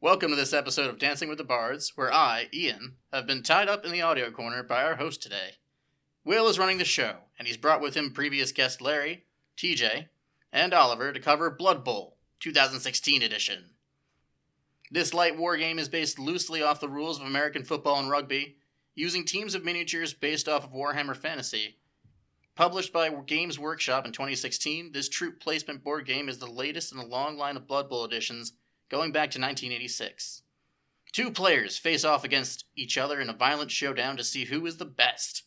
Welcome to this episode of Dancing with the Bards, where I, Ian, have been tied up in the audio corner by our host today. Will is running the show, and he's brought with him previous guest Larry, TJ, and Oliver to cover Blood Bowl 2016 edition. This light war game is based loosely off the rules of American football and rugby, using teams of miniatures based off of Warhammer Fantasy. Published by Games Workshop in 2016, this troop placement board game is the latest in a long line of Blood Bowl editions going back to 1986. Two players face off against each other in a violent showdown to see who is the best.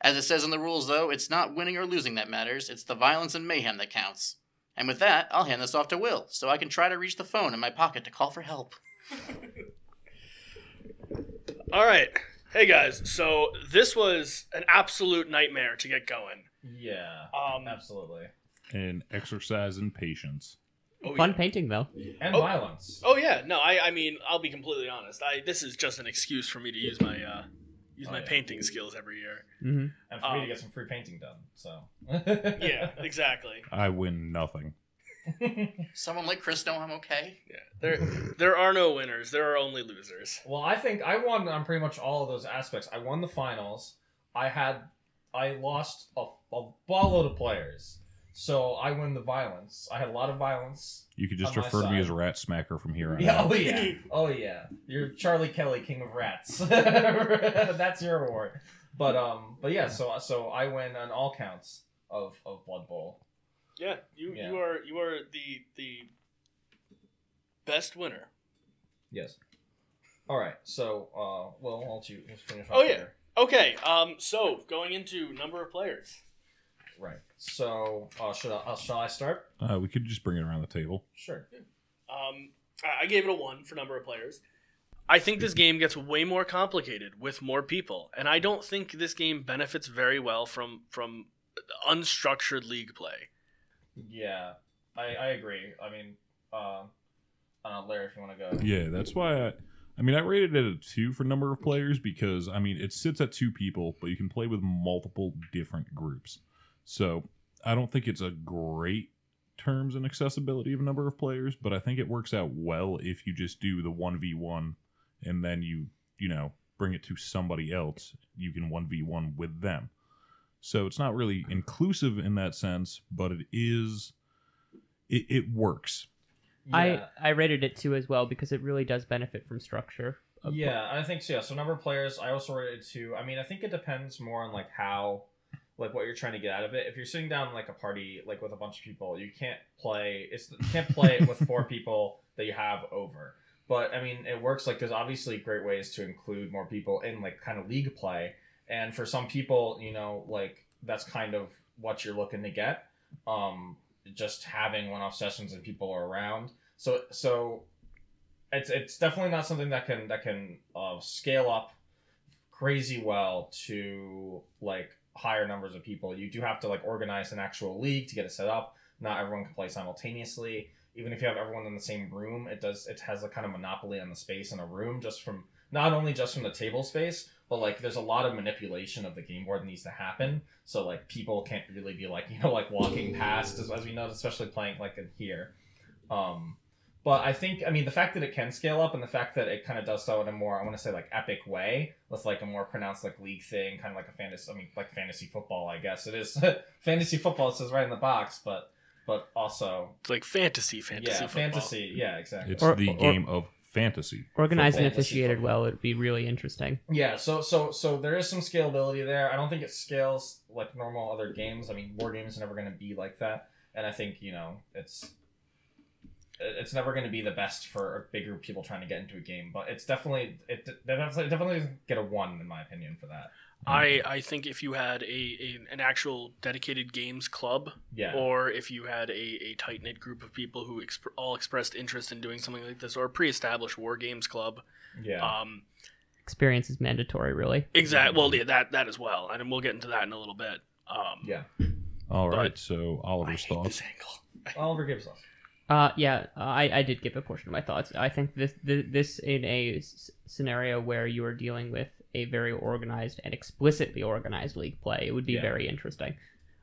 As it says in the rules, though, it's not winning or losing that matters, it's the violence and mayhem that counts. And with that, I'll hand this off to Will, so I can try to reach the phone in my pocket to call for help. All right. Hey guys, so this was an absolute nightmare to get going. Yeah, Um, absolutely. and exercise in patience. Oh, Fun yeah. painting though. And Oh. violence. Oh yeah, no, I I mean, I'll be completely honest. I this is just an excuse for me to use my uh use Oh, my yeah. painting skills every year. hmm And for me Um, to get some free painting done. So. Yeah, exactly. I win nothing. Someone like Chris know I'm okay. Yeah. There there are no winners. There are only losers. well, I think I won on pretty much all of those aspects. I won the finals. I had, I lost a, a ballload of players. So I win the violence. I had a lot of violence. You could just refer to me side. as Rat Smacker from here on Yeah, out. oh yeah, oh yeah. You're Charlie Kelly, King of Rats. That's your award. But um, but yeah. So so I win on all counts of of Blood Bowl. Yeah, you Yeah. you are you are the the best winner. Yes. All right. So uh, well, I'll let you let's finish. Oh, off yeah. here. Okay, um so going into number of players. Right. So uh, should I uh, shall I start? Uh, we could just bring it around the table. Sure. Um, I I gave it a one for number of players. I think this game gets way more complicated with more people, and I don't think this game benefits very well from from unstructured league play. Yeah, I I agree. I mean, uh, I don't know, Larry, if you want to go. Yeah, that's why I. I mean, I rated it a two for number of players because I mean it sits at two people, but you can play with multiple different groups. So I don't think it's a great terms and accessibility of number of players, but I think it works out well if you just do the one v one, and then you you know bring it to somebody else. You can one v one with them. So it's not really inclusive in that sense, but it is. It, it works. I I rated it two as well because it really does benefit from structure. of- Yeah, I think so. Yeah, so number of players, I also rated two. I mean, I think it depends more on like how, like what you're trying to get out of it. If you're sitting down like a party, like with a bunch of people, you can't play. It's you can't play it with four people that you have over. But I mean, it works. Like there's obviously great ways to include more people in like kind of league play, and for some people, you know, like that's kind of what you're looking to get. Um, just having one-off sessions and people are around. So so it's it's definitely not something that can that can uh, scale up crazy well to like higher numbers of people. You do have to like organize an actual league to get it set up. Not everyone can play simultaneously. Even if you have everyone in the same room, it does it has a kind of monopoly on the space in a room just from not only just from the table space, but like there's a lot of manipulation of the game board that needs to happen. So like people can't really be like you know like walking past as, as we know, especially playing like in here. Um, but I think, I mean, the fact that it can scale up and the fact that it kind of does so in a more, I want to say, like epic way with like a more pronounced like league thing, kind of like a fantasy. I mean, like fantasy football. I guess it is fantasy football. It says right in the box, but but also It's like fantasy, fantasy, yeah, football. fantasy. Yeah, exactly. It's Or- the or- game of fantasy. Organized and officiated football. well, it'd be really interesting. Yeah, so so so there is some scalability there. I don't think it scales like normal other games. I mean, war games are never going to be like that, and I think you know it's it's never going to be the best for a bigger people trying to get into a game. But it's definitely it definitely definitely doesn't get a one in my opinion for that. I, I think if you had a, a an actual dedicated games club, Yeah, or if you had a, a tight knit group of people who exp- all expressed interest in doing something like this, or a pre established war games club, yeah, um, Experience is mandatory, really. Exactly. Well, yeah, that that as well, and we'll get into that in a little bit. Um, yeah. All right. But- right, so I Oliver's hate thoughts. this angle. Oliver gives us. Uh, yeah, I, I did give a portion of my thoughts. I think this this, in a s- scenario where you are dealing with a very organized and explicitly organized league play, it would be Yeah. very interesting.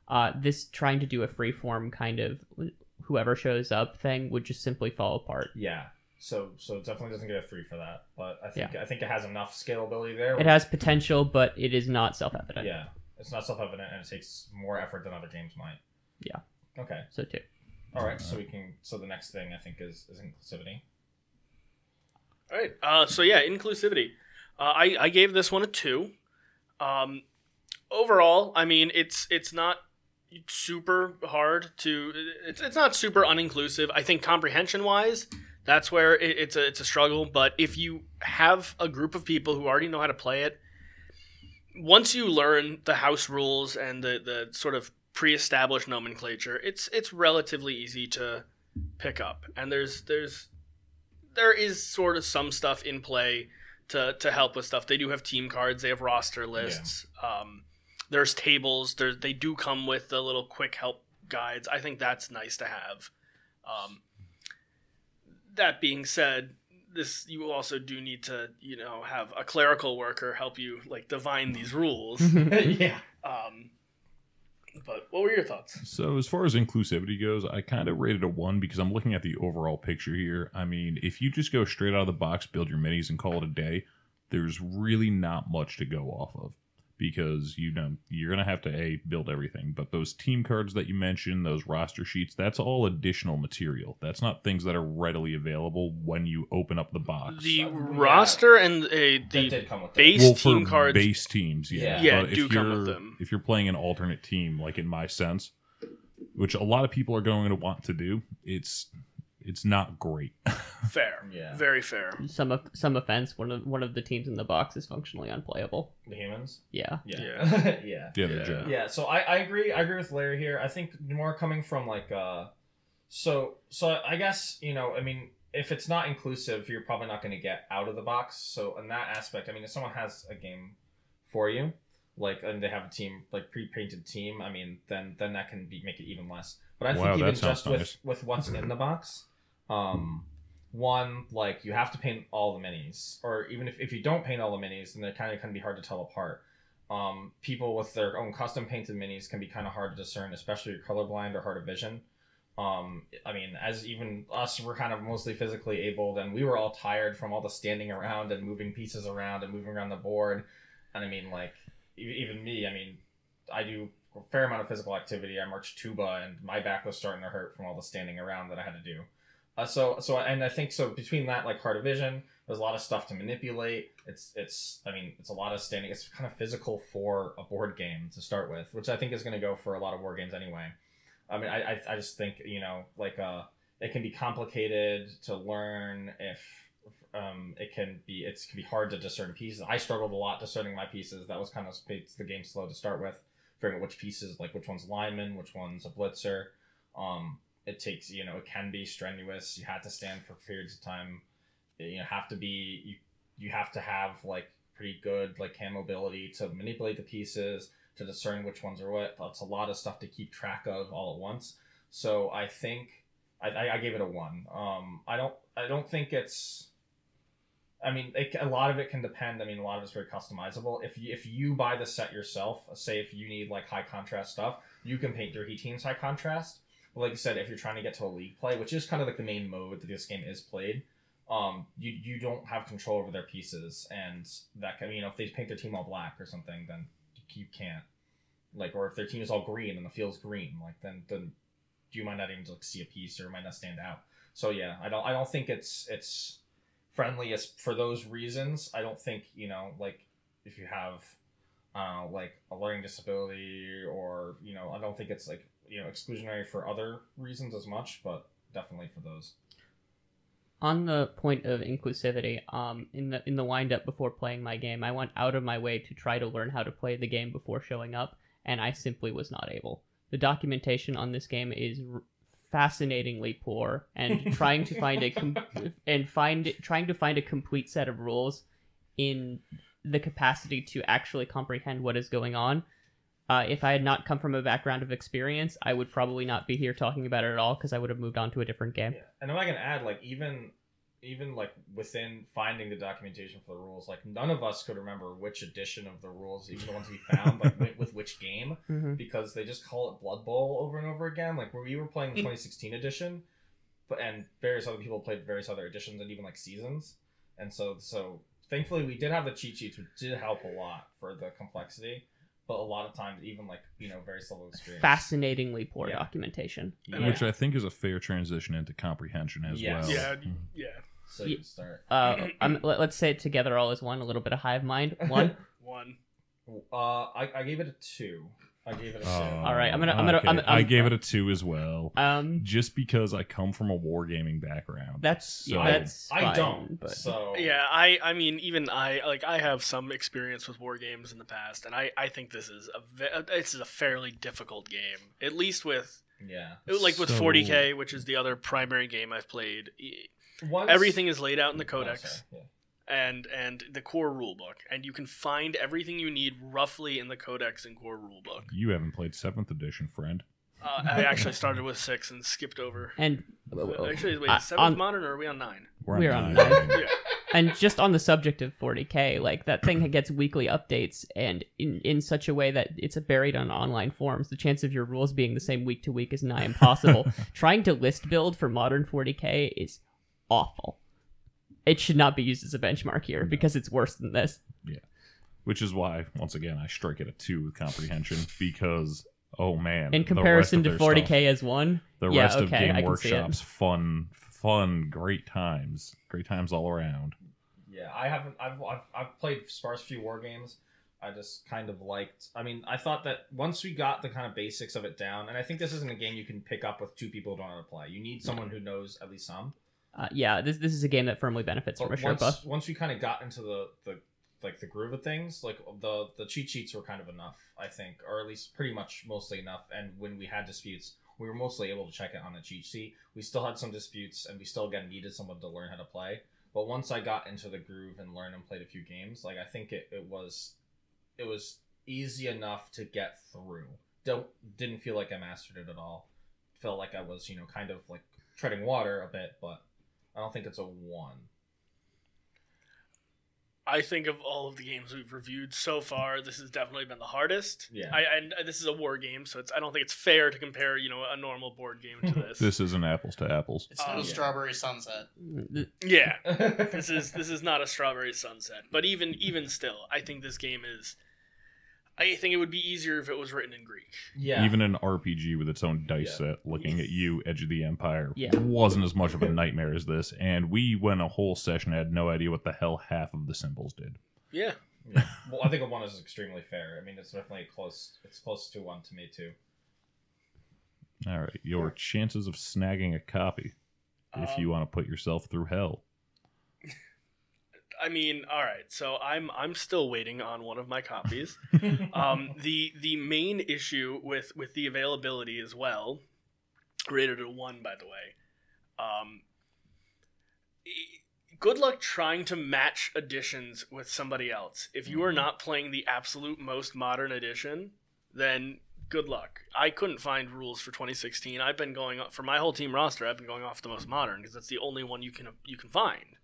Uh, this trying to do a free form kind of whoever shows up thing would just simply fall apart. Yeah, So so it definitely doesn't get a three for that. But I think I think it has enough scalability there. It has potential, but it is not self-evident. Yeah, it's not self-evident, and it takes more effort than other games might. Yeah. Okay. So two. All right. So we can. So the next thing I think is is inclusivity. All right. Uh, so yeah, inclusivity. Uh, I I gave this one a two. Um, overall, I mean, it's it's not super hard to. It's it's not super uninclusive. I think comprehension wise, that's where it, it's a it's a struggle. But if you have a group of people who already know how to play it, once you learn the house rules and the the sort of pre-established nomenclature, it's it's relatively easy to pick up. And there's there's there is sort of some stuff in play to to help with stuff. They do have team cards, they have roster lists. Um, there's tables. There they do come with the little quick help guides. I think that's nice to have. Um, that being said, this you also do need to you know have a clerical worker help you like divine these rules. yeah. um, but what were your thoughts? So as far as inclusivity goes, I kind of rated a one because I'm looking at the overall picture here. I mean, if you just go straight out of the box, build your minis, and call it a day, there's really not much to go off of because you know you're gonna have to a build everything. But those team cards that you mentioned, those roster sheets, that's all additional material. That's not things that are readily available when you open up the box. The Yeah. roster and uh, the did come with that. base well, team for cards. base teams, yeah, Yeah. Yeah, do come with them. If you're playing an alternate team, like in my sense, which a lot of people are going to want to do, it's it's not great. fair, Yeah. very fair. some of some offense. One of one of the teams in the box is functionally unplayable. The humans. Yeah. Yeah. Yeah. yeah. yeah, they're Yeah. Yeah, so I, I agree. I agree with Larry here. I think more coming from like uh, so so I guess you know I mean if it's not inclusive, you're probably not going to get out of the box. So in that aspect, I mean, if someone has a game for you, like and they have a team like pre-painted team, I mean, then then that can be make it even less. But I think even that sounds just with with what's in the box, um, one like you have to paint all the minis, or even if, if you don't paint all the minis, then they're kind of can be hard to tell apart um, people with their own custom painted minis can be kind of hard to discern, especially if you're colorblind or hard of vision. Um, I mean, as even us, we're kind of mostly physically able, and we were all tired from all the standing around and moving pieces around and moving around the board. And I mean, like, even me, I mean, I do a fair amount of physical activity. I march tuba, and my back was starting to hurt from all the standing around that I had to do. Uh, so, so, and I think so between that, like hard of vision, there's a lot of stuff to manipulate. It's, it's, I mean, it's a lot of standing. It's kind of physical for a board game to start with, which I think is going to go for a lot of war games anyway. I mean, I, I, I just think you know, like, uh, it can be complicated to learn if, um, it can be, it's can be hard to discern pieces. I struggled a lot discerning my pieces. That was kind of the game slow to start with, figuring out which pieces, like which one's lineman, which one's a blitzer. Um, it takes, you know, it can be strenuous. You had to stand for periods of time you know have to be you you have to have like pretty good like hand mobility to manipulate the pieces to discern which ones are what that's a lot of stuff to keep track of all at once so i think i i, gave it a one um i don't i don't think it's I mean, it, a lot of it can depend. I mean, a lot of it's very customizable. If you, if you buy the set yourself, say if you need like high contrast stuff, you can paint your heat teams high contrast. Like I said, if you're trying to get to a league play, which is kind of like the main mode that this game is played, um, you you don't have control over their pieces, and that can you know if they paint their team all black or something, then you can't like, or if their team is all green and the field's green, like then then do you might not even like see a piece or it might not stand out. So yeah, I don't I don't think it's it's friendly as for those reasons. I don't think you know like if you have uh, like a learning disability or you know I don't think it's like you know exclusionary for other reasons as much, but definitely for those. on the point of inclusivity, um, in the in the wind up before playing my game, I went out of my way to try to learn how to play the game before showing up, and I simply was not able. The documentation on this game is r- fascinatingly poor, and trying to find a com- and find trying to find a complete set of rules in the capacity to actually comprehend what is going on. Uh, if I had not come from a background of experience, I would probably not be here talking about it at all because I would have moved on to a different game. Yeah, and if I can add, like even even like within finding the documentation for the rules, like none of us could remember which edition of the rules, even the ones we found, like with, with which game, hmm because they just call it Blood Bowl over and over again. Like when we were playing the 2016 edition, but and various other people played various other editions and even like seasons, and so so thankfully we did have the cheat sheets, which did help a lot for the complexity. But a lot of times, even like you know, very slow experience. Fascinatingly poor Yeah. documentation. Yeah. Which I think is a fair transition into comprehension as Yes. well. Yeah, Mm. yeah. so you can start. Uh, I'm, let, us say it together all as one. A little bit of hive mind. One. One. Uh, I, I gave it a two. I gave it a two. Oh, All right, I'm gonna- I'm gonna- okay. I'm- I I'm- gave it a two as well, Um, just because I come from a wargaming background. that's So- that's I fine, don't. But So Yeah, I I mean even I like I have some experience with war games in the past, and I I think this is a this is a fairly difficult game, at least with yeah. like with So- 40k, which is the other primary game I've played. Once, Everything is laid out in the Oh, codex. sorry, yeah. And and the core rulebook, and you can find everything you need roughly in the codex and core rulebook. You haven't played seventh edition, friend. Uh, I actually started with six and skipped over. and Actually, wait, Uh, seventh on- modern, or are we on nine? We're on nine. Yeah. and just on the subject of 40k, like that thing gets weekly updates, and in in such a way that it's buried on online forums. The chance of your rules being the same week to week is nigh impossible. Trying to list build for modern 40k is awful. It should not be used as a benchmark here because it's worse than this. Yeah. Which is why, once again, I strike it a two with comprehension because, oh man, In comparison to rest of their 40k stuff- as one, the yeah, rest of okay, I Game can see it. Workshops, fun, fun, great times, great times all around. Yeah, I haven't. I've, I've I've played sparse few war games. I just kind of liked. I mean, I thought that once we got the kind of basics of it down, and I think this isn't a game you can pick up with two people who don't know how to play. You need someone who knows at least some. Uh, yeah, this this is a game that firmly benefits from a But Sherpa. once once we kind of got into the the like the groove of things, like the the cheat sheets were kind of enough, I think, or at least pretty much mostly enough. And when we had disputes, we were mostly able to check it on the cheat sheet. We still had some disputes, and we still again needed someone to learn how to play. But once I got into the groove and learned and played a few games, like I think it, it was it was easy enough to get through. Don't didn't feel like I mastered it at all. Felt like I was, you know, kind of like treading water a bit, but I don't think it's a one. I think of all of the games we've reviewed so far, this has definitely been the hardest. Yeah. I and this is a war game, so it's I don't think it's fair to compare you know a normal board game to this. This isn't apples to apples. It's no Um, yeah. strawberry sunset. Yeah, this is this is not a strawberry sunset, but even even still, I think this game is. I think it would be easier if it was written in Greek. yeah. Even an RPG with its own dice Yeah. set, looking at you, Edge of the Empire, Yeah. wasn't as much of a nightmare as this. And we went a whole session had no idea what the hell half of the symbols did. Yeah, yeah. Well, I think a one is extremely fair. I mean, it's definitely close. It's close to one to me too. All right, your chances of snagging a copy if Um, you want to put yourself through hell. I mean, all right. So I'm I'm still waiting on one of my copies. um, the the main issue with with the availability as well, rated a one by the way. Um, good luck trying to match editions with somebody else. If you are not playing the absolute most modern edition, then good luck. I couldn't find rules for 2016. I've been going for my whole team roster. I've been going off the most modern because that's the only one you can you can find.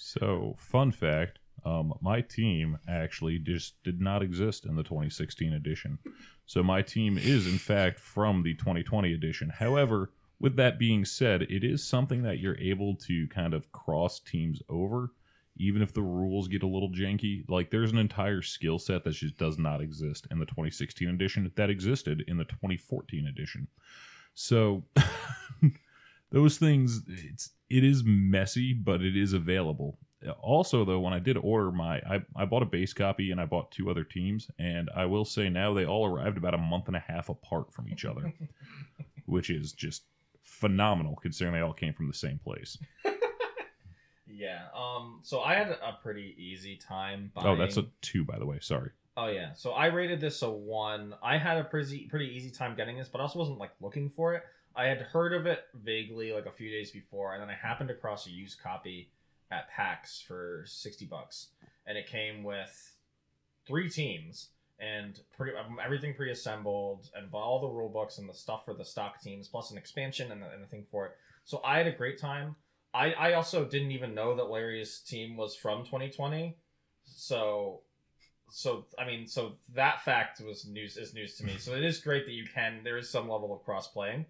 So, fun fact um, my team actually just did not exist in the 2016 edition. So, my team is, in fact, from the 2020 edition. However, with that being said, it is something that you're able to kind of cross teams over, even if the rules get a little janky. Like, there's an entire skill set that just does not exist in the 2016 edition that existed in the 2014 edition. So, those things, it's it is messy, but it is available. Also, though, when I did order my, I, I bought a base copy and I bought two other teams, and I will say now they all arrived about a month and a half apart from each other, which is just phenomenal considering they all came from the same place. yeah. Um. So I had a pretty easy time. Buying... Oh, that's a two, by the way. Sorry. Oh yeah. So I rated this a one. I had a pretty pretty easy time getting this, but I also wasn't like looking for it. I had heard of it vaguely like a few days before, and then I happened across a used copy at PAX for sixty bucks, and it came with three teams and pretty um, everything pre-assembled and all the rule books and the stuff for the stock teams, plus an expansion and, and a thing for it. So I had a great time. I I also didn't even know that Larry's team was from 2020, so so I mean, so that fact was news is news to me. So it is great that you can. There is some level of cross playing.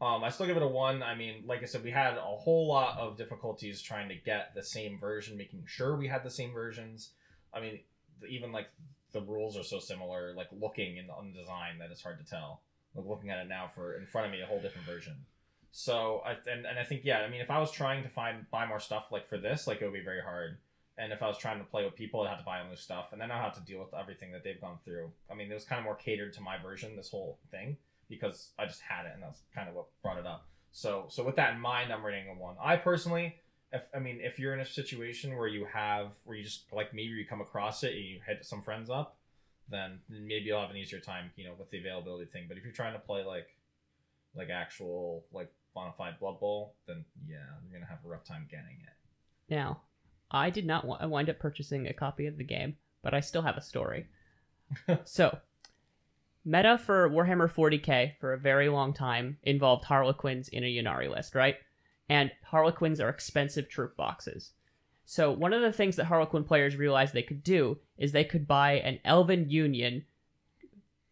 Um, I still give it a one. I mean, like I said, we had a whole lot of difficulties trying to get the same version, making sure we had the same versions. I mean, even like the rules are so similar, like looking in on the design that it's hard to tell. Like looking at it now for in front of me, a whole different version. So I and, and I think yeah, I mean, if I was trying to find buy more stuff like for this, like it would be very hard. And if I was trying to play with people, I'd have to buy new stuff, and then I'd have to deal with everything that they've gone through. I mean, it was kind of more catered to my version, this whole thing, because I just had it, and that's kind of what brought it up. So, so with that in mind, I'm rating a one. I personally, if I mean, if you're in a situation where you have, where you just like me, where you come across it and you hit some friends up, then maybe you'll have an easier time, you know, with the availability thing. But if you're trying to play like, like actual like bona fide Blood Bowl, then yeah, you're gonna have a rough time getting it. Now, I did not wa- wind up purchasing a copy of the game, but I still have a story. so, meta for Warhammer 40k for a very long time involved Harlequins in a Ynnari list, right? And Harlequins are expensive troop boxes. So, one of the things that Harlequin players realized they could do is they could buy an Elven Union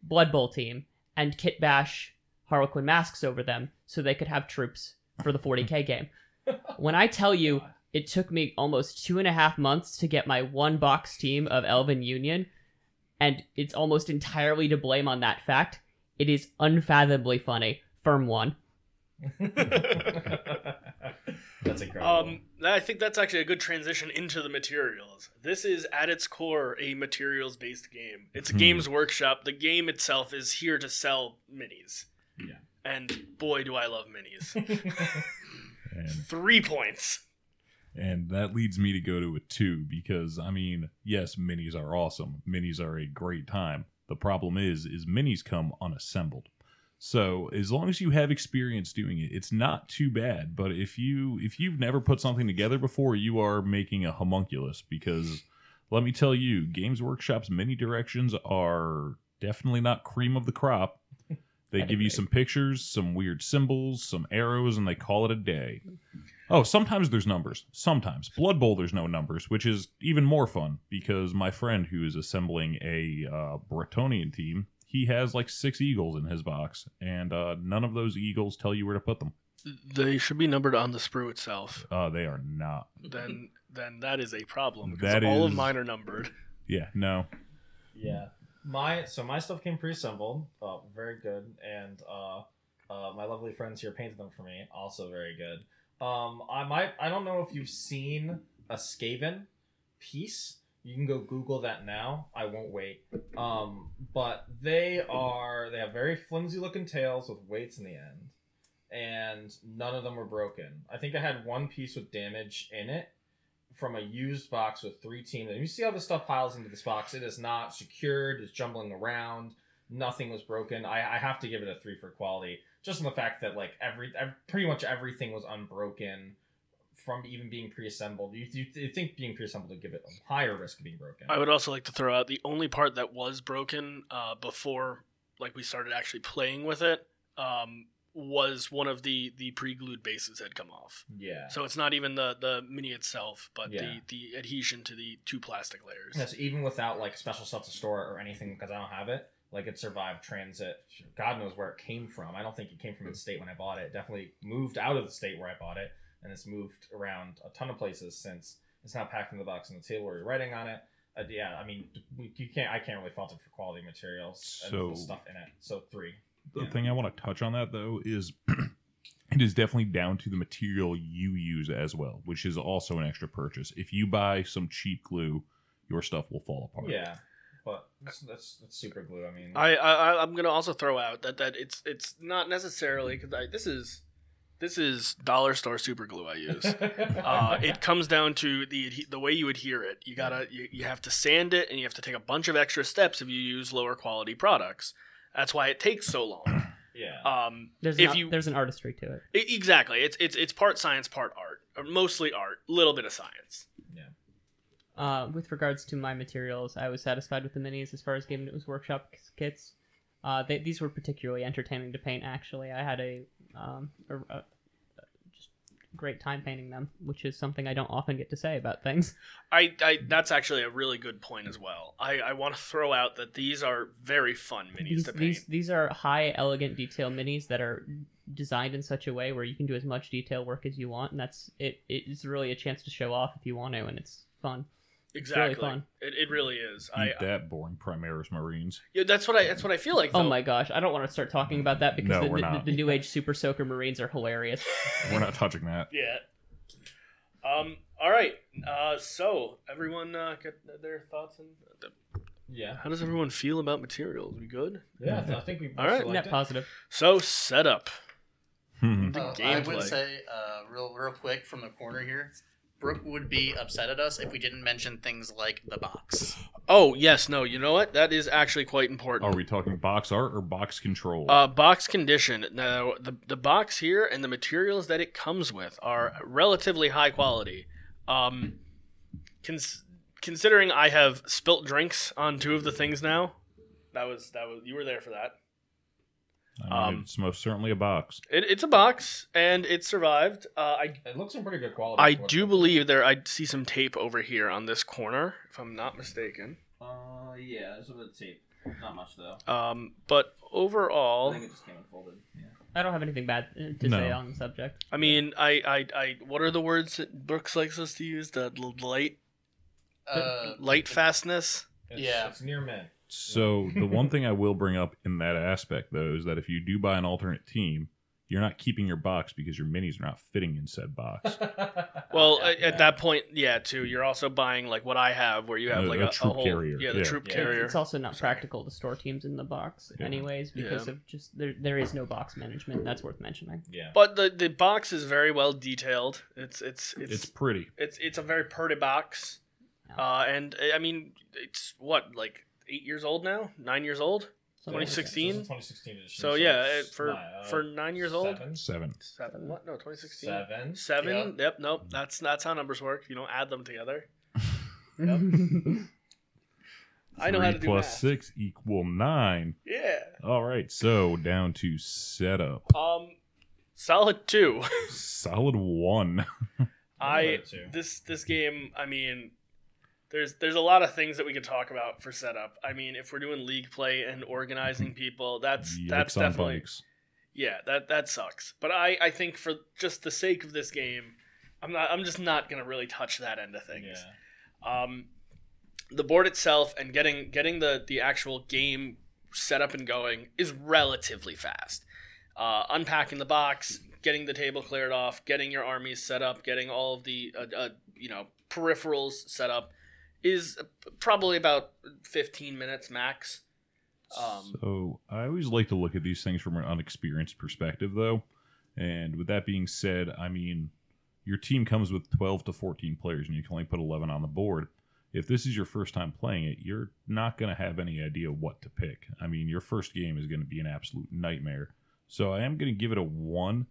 Blood Bowl team and kit bash Harlequin masks over them so they could have troops for the 40k game. When I tell you it took me almost two and a half months to get my one box team of Elven Union, and it's almost entirely to blame on that fact. It is unfathomably funny. Firm one. That's incredible. Um, I think that's actually a good transition into the materials. This is at its core a materials based game. It's a Hmm. games workshop. The game itself is here to sell minis. Yeah. And boy, do I love minis. Three points. And that leads me to go to a two because I mean, yes, minis are awesome. Minis are a great time. The problem is, is minis come unassembled. So as long as you have experience doing it, it's not too bad. But if you if you've never put something together before, you are making a homunculus because let me tell you, Games Workshop's mini directions are definitely not cream of the crop. They give you some pictures, some weird symbols, some arrows, and they call it a day. Oh, sometimes there's numbers. Sometimes. Blood Bowl, there's no numbers, which is even more fun because my friend who is assembling a uh, Bretonnian team, he has like six eagles in his box, and uh, none of those eagles tell you where to put them. They should be numbered on the sprue itself. Uh, they are not. Then, then that is a problem because That all is- of mine are numbered. Yeah, no. Yeah, my so my stuff came pre-assembled, uh, very good, and uh, uh, my lovely friends here painted them for me, also very good. Um, I might I don't know if you've seen a Skaven piece. You can go Google that now. I won't wait. Um, but they are they have very flimsy looking tails with weights in the end, and none of them were broken. I think I had one piece with damage in it, from a used box with three teams. And you see how this stuff piles into this box. It is not secured. It's jumbling around. Nothing was broken. I, I have to give it a three for quality, just on the fact that like every, ev pretty much everything was unbroken from even being pre-assembled. You, you, you think being pre-assembled would give it a higher risk of being broken? I would also like to throw out the only part that was broken uh, before, like we started actually playing with it, um, was one of the the pre-glued bases had come off. yeah. So it's not even the the mini itself, but Yeah. the the adhesion to the two plastic layers. Yeah, so even without like special stuff to store it or anything, because I don't have it, like it survived transit. God knows where it came from. I don't think it came from the state when I bought it. It definitely moved out of the state where I bought it, and it's moved around a ton of places since. It's now packed in the box on the table where you're writing on it. Uh, yeah, I mean, you can't. I can't really fault it for quality materials and So- the stuff in it. So three. The Yeah. thing I want to touch on that though is it is definitely down to the material you use as well, which is also an extra purchase. If you buy some cheap glue, your stuff will fall apart. Yeah, but that's, that's, that's super glue. I mean, I, I I'm gonna also throw out that that it's it's not necessarily because this is this is dollar store super glue I use. Uh, it comes down to the the way you adhere it. You gotta you, you have to sand it, and you have to take a bunch of extra steps if you use lower quality products. That's why it takes so long. yeah. Um, There's if an, you there's an artistry to it. exactly, it's it's it's part science, part art, or mostly art, little bit of science. Uh, with regards to my materials, I was satisfied with the minis as far as Game News Workshop kits. Uh, they, these were particularly entertaining to paint. Actually, I had a, um, a, a just great time painting them, which is something I don't often get to say about things. I, I that's actually a really good point as well. I, I want to throw out that these are very fun minis These, to paint. these these are high, elegant detail minis that are designed in such a way where you can do as much detail work as you want, and that's it. It's really a chance to show off if you want to, and it's fun. Exactly. fun. It, it really is. Eat I, that boring Primaris Marines. yeah, that's what I that's what I feel like. Oh my gosh, I don't want to start talking about that because No, the, we're the, not. the new age Super Soaker Marines are hilarious. We're not touching that. Yeah. Um. All right. Uh. So everyone uh, get their thoughts and Yeah. how does everyone feel about materials? We good? Yeah, I, I think we All right. Net positive. So setup. Hmm. Uh, I gameplay. would say, uh, real real quick from the corner here, Brooke would be upset at us if we didn't mention things like the box. Oh yes. No. You know what? That is actually quite important. Are we talking box art or box control? Uh, box condition. Now, the the box here and the materials that it comes with are relatively high quality. Um, cons- considering I have spilt drinks on two of the things now, that was that was you were there for that. I mean, um, it's most certainly a box. It, it's a box and it survived. Uh, I It looks in pretty good quality. I do the- believe there. I see some tape over here on this corner, if I'm not mistaken. Uh, yeah, there's a bit of tape. Not much though. Um, but overall, think it just came unfolded. Yeah. I don't have anything bad uh, to No. say on the subject. I mean, I, I, I, what are the words that Brooks likes us to use? The l- light, Uh, light fastness. It's, Yeah. It's near mint. So the one thing I will bring up in that aspect though is that if you do buy an alternate team, you're not keeping your box because your minis are not fitting in said box. Well, Yeah, at, yeah. that point, yeah, too. You're also buying like what I have, where you have A- like a a, troop whole, carrier, Yeah, the yeah. troop Yeah. carrier. It's also not practical to store teams in the box, Yeah. anyways, because Yeah. of just there. There is no box management. That's worth mentioning. Yeah. But the the box is very well detailed. It's it's it's it's it's pretty. it's, it's a very pretty box. Uh, and I mean, it's what like eight years old now, nine years old. Something like that. 2016? This is 2016 edition. So yeah, it, for not, uh, for nine years old. seven? Seven. Seven? What? No, 2016. Seven. Seven. Yep. Nope. That's that's how numbers work. You don't add them together. I know how to do plus math. six equal nine. Yeah. All right, so down to setup. Um, solid two. Solid one. I this this game. I mean, there's there's a lot of things that we could talk about for setup. I mean, if we're doing league play and organizing people, that's that's Yikes on definitely bikes. yeah that that sucks. But I I think for just the sake of this game, I'm not I'm just not gonna really touch that end of things. Yeah. um, the board itself and getting getting the the actual game set up and going is relatively fast. Uh, unpacking the box, getting the table cleared off, getting your armies set up, getting all of the uh, uh, you know peripherals set up is probably about 15 minutes max. Um, So I always like to look at these things from an unexperienced perspective, though. And with that being said, I mean, your team comes with 12 to 14 players, and you can only put 11 on the board. If this is your first time playing it, you're not going to have any idea what to pick. I mean, your first game is going to be an absolute nightmare. So I am going to give it a one,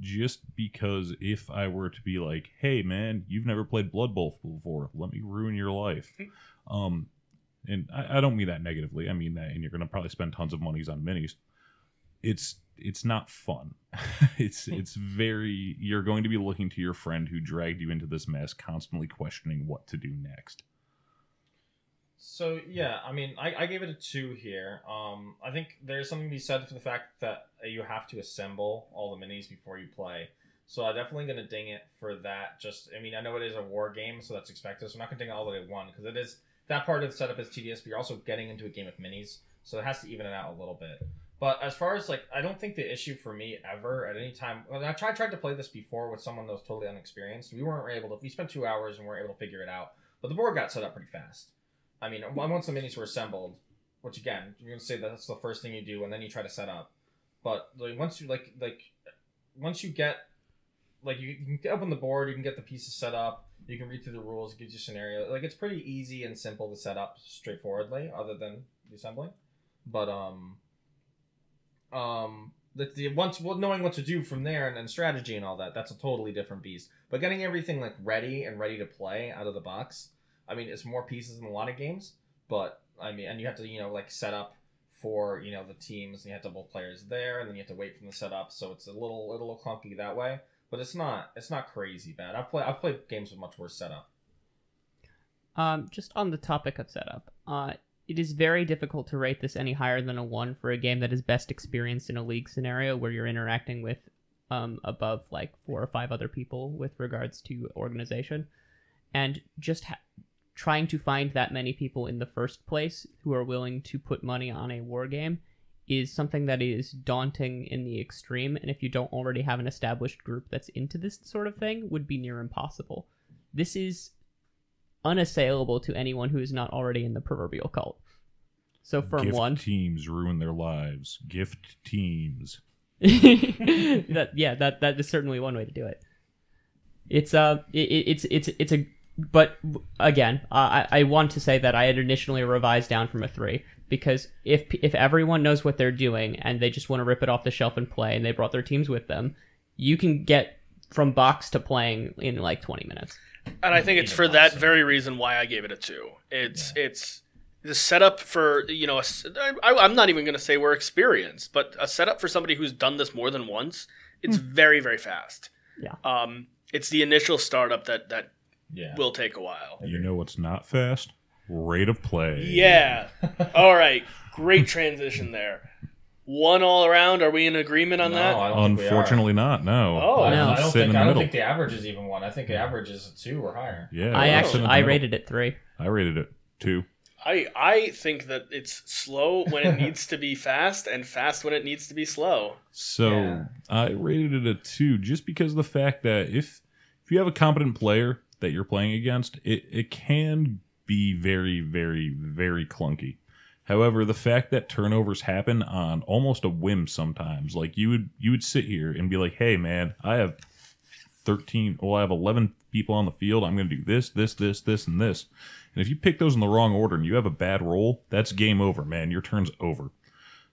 just because if I were to be like, "Hey, man, you've never played Blood Bowl before, let me ruin your life," um, and I, I don't mean that negatively. I mean that, and you're going to probably spend tons of monies on minis. It's it's not fun. it's it's very. You're going to be looking to your friend who dragged you into this mess, constantly questioning what to do next. So yeah, I mean, I, I gave it a two here. Um, I think there's something to be said for the fact that you have to assemble all the minis before you play. So I'm definitely gonna ding it for that. Just, I mean, I know it is a war game, so that's expected. So I'm not gonna ding it all the way to one because it is that part of the setup is tedious, but you're also getting into a game of minis, so it has to even it out a little bit. But as far as like, I don't think the issue for me ever at any time. When I tried tried to play this before with someone that was totally unexperienced, we weren't able to. We spent two hours and weren't able to figure it out. But the board got set up pretty fast. I mean, once the minis were assembled, which again, you're gonna say that's the first thing you do, and then you try to set up. But like once you like like once you get like you, you can open the board, you can get the pieces set up, you can read through the rules, it gives you scenario. Like it's pretty easy and simple to set up straightforwardly, other than the assembling. But um, um, the, the once well, knowing what to do from there and, and strategy and all that, that's a totally different beast. But getting everything like ready and ready to play out of the box, I mean, it's more pieces than a lot of games. But I mean, and you have to you know like set up for you know the teams, and you have to both players there, and then you have to wait from the setup. So it's a little a little clunky that way. But it's not it's not crazy bad. I've played I've played games with much worse setup. Um, just on the topic of setup, uh, it is very difficult to rate this any higher than a one for a game that is best experienced in a league scenario where you're interacting with um, above like four or five other people with regards to organization, and just ha- trying to find that many people in the first place who are willing to put money on a war game is something that is daunting in the extreme, and if you don't already have an established group that's into this sort of thing, would be near impossible. This is unassailable to anyone who is not already in the proverbial cult. So firm Gift one. teams ruin their lives. Gift teams. that yeah, that that is certainly one way to do it. It's uh, it, it's it's it's a but again, I I want to say that I had initially revised down from a three because if if everyone knows what they're doing and they just want to rip it off the shelf and play and they brought their teams with them, you can get from box to playing in like 20 minutes. And I think it's for that possible. very reason why I gave it a two. It's it's the setup for you know I, I'm not even going to say we're experienced, but a setup for somebody who's done this more than once. It's very very fast. Yeah. Um, it's the initial startup that that Yeah. will take a while. You know what's not fast? Rate of play. Yeah. All right. Great transition there. One all around. Are we in agreement on No, that? I don't think we are. Unfortunately, not. No. Oh. I, No. I don't Sitting think in the I don't middle. think the average is even one. I think the average is a two or higher. Yeah. I we're actually in the I middle. rated it three. I rated it two. I I think that it's slow when it needs to be fast, and fast when it needs to be slow. So Yeah. I rated it a two just because of the fact that if if you have a competent player that you're playing against, it, it can be very, very, very clunky. However, the fact that turnovers happen on almost a whim sometimes, like you would you would sit here and be like, "Hey, man, I have thirteen, well, I have eleven people on the field. I'm going to do this, this, this, this, and this." And if you pick those in the wrong order and you have a bad roll, that's game over, man. Your turn's over.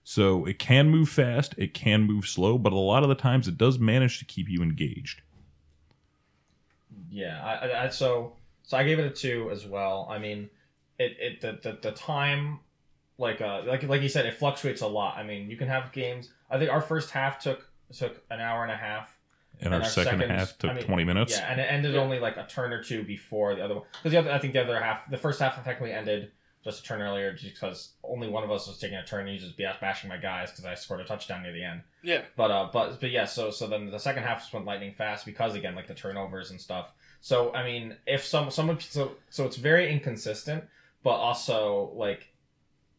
So it can move fast, it can move slow, but a lot of the times it does manage to keep you engaged. Yeah, I, I, so so I gave it a two as well. I mean, it it the the, the time like uh like like you said, it fluctuates a lot. I mean, you can have games. I think our first half took took an hour and a half. And, And our, our second second- half took I mean, 20 minutes. Yeah, and it ended Yeah. only like a turn or two before the other one. Because the other, I think the other half, the first half technically ended just a turn earlier, just because only one of us was taking a turn. And he just bashing my guys because I scored a touchdown near the end. Yeah. But uh, but but yeah, so so then the second half just went lightning fast because again like the turnovers and stuff. So I mean, if some someone so so it's very inconsistent, but also like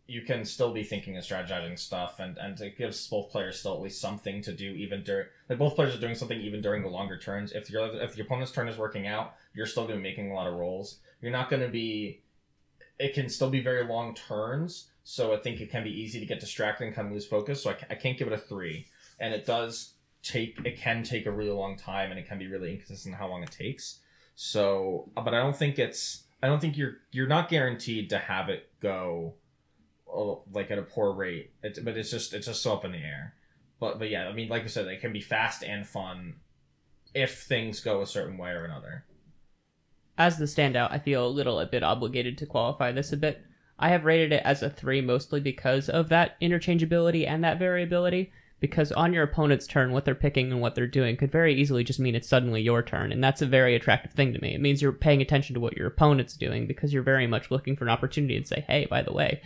you can still be thinking and strategizing stuff, and and it gives both players still at least something to do even during like both players are doing something even during the longer turns. If your if the opponent's turn is working out, you're still going to be making a lot of rolls. You're not going to be. It can still be very long turns, so I think it can be easy to get distracted and kind of lose focus. So I, I can't give it a three. And it does take it can take a really long time and it can be really inconsistent how long it takes. So but i don't think it's i don't think you're you're not guaranteed to have it go oh, like at a poor rate. It's, but it's just it's just so up in the air. But but yeah i mean like i said it can be fast and fun if things go a certain way or another As the standout, I feel a little a bit obligated to qualify this a bit. I have rated it as a three mostly because of that interchangeability and that variability. Because on your opponent's turn, what they're picking and what they're doing could very easily just mean it's suddenly your turn, and that's a very attractive thing to me. It means you're paying attention to what your opponent's doing because you're very much looking for an opportunity to say, "Hey, by the way,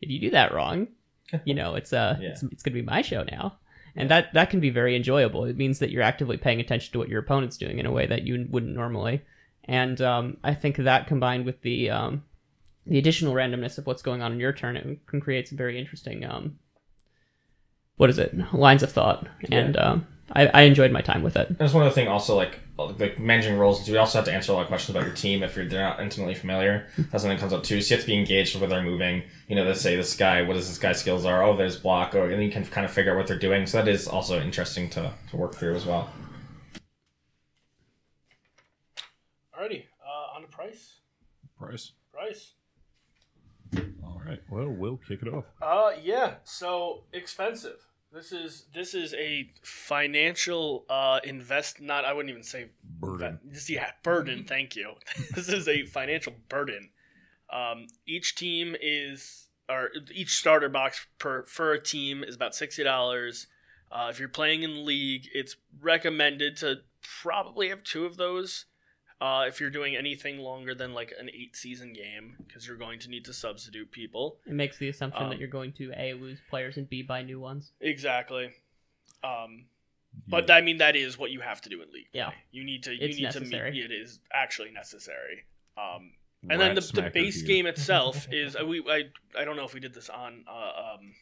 if you do that wrong, you know it's uh Yeah. it's, it's going to be my show now." And that that can be very enjoyable. It means that you're actively paying attention to what your opponent's doing in a way that you wouldn't normally and um, I think that combined with the um, the additional randomness of what's going on in your turn, it can create some very interesting um, what is it lines of thought, and um, I, I enjoyed my time with it. There's one other thing also like like managing roles. You also have to answer a lot of questions about your team if you're they're not intimately familiar. That's something that comes up too. So you have to be engaged with where they're moving. You know, let's say this guy, what does this guy's skills are? Oh, there's block, or and you can kind of figure out what they're doing. So that is also interesting to, to work through as well. Alrighty. Uh, on to price. Price. Price. All right. Well, we'll kick it off. Uh, yeah. So expensive. This is this is a financial uh invest. Not I wouldn't even say Burden. This, yeah, burden. Thank you. this is a financial burden. Um, each team is, or each starter box per for a team is about sixty dollars. Uh, if you're playing in the league, it's recommended to probably have two of those. Uh, if you're doing anything longer than like an eight season game, because you're going to need to substitute people. It makes the assumption Um, that you're going to a lose players and b buy new ones. Exactly. Um, but I mean that is what you have to do in league. play. Yeah. You need to. You It's need necessary. to meet. It is actually necessary. Um, Rat and then the, the base here. game itself is uh, we I, I don't know if we did this on uh, um,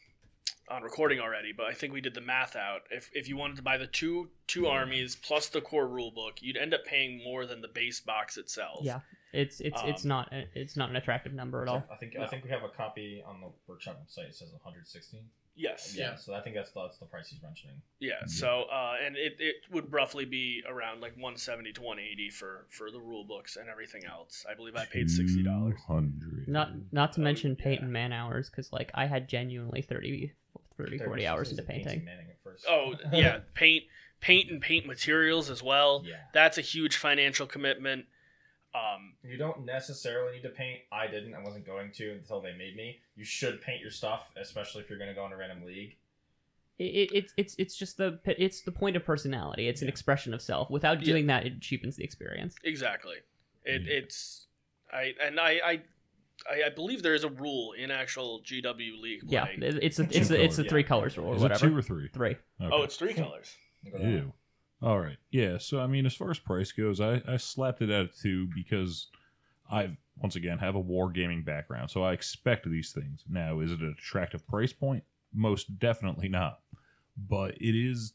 on recording already, but I think we did the math out. If if you wanted to buy the two two armies plus the core rule book, you'd end up paying more than the base box itself. Yeah. It's it's it's Um, not it's not an attractive number at all. I think I think we have a copy on the workshop website. It says 116. Yes. Yeah, so I think that's the, that's the price he's mentioning. Yeah. So uh, and it, it would roughly be around like 170 to 180 for for the rule books and everything else. I believe I paid sixty dollars. 200. Not not to Oh, mention yeah. paint and man hours because like I had genuinely 30, 30 40 hours into painting. Manning. Oh yeah, paint paint and paint materials as well. yeah. That's a huge financial commitment. Um, You don't necessarily need to paint. I didn't. I wasn't going to until they made me. You should paint your stuff, especially if you're going to go in a random league. It, it, it's it's it's just the it's the point of personality. It's an expression of self. Without Yeah. doing that, it cheapens the experience. exactly. It, Yeah. It's I and I, I I I believe there is a rule in actual GW league play. Yeah, it's a, Two it's a, it's the colors, three yeah. colors rule or Is it whatever. two or three? Three. Okay. Oh, it's three colors. Go down. Ew. All right. Yeah. So I mean, as far as price goes, I, I slapped it at two because I've once again have a wargaming background, so I expect these things. Now, is it an attractive price point? Most definitely not. But it is.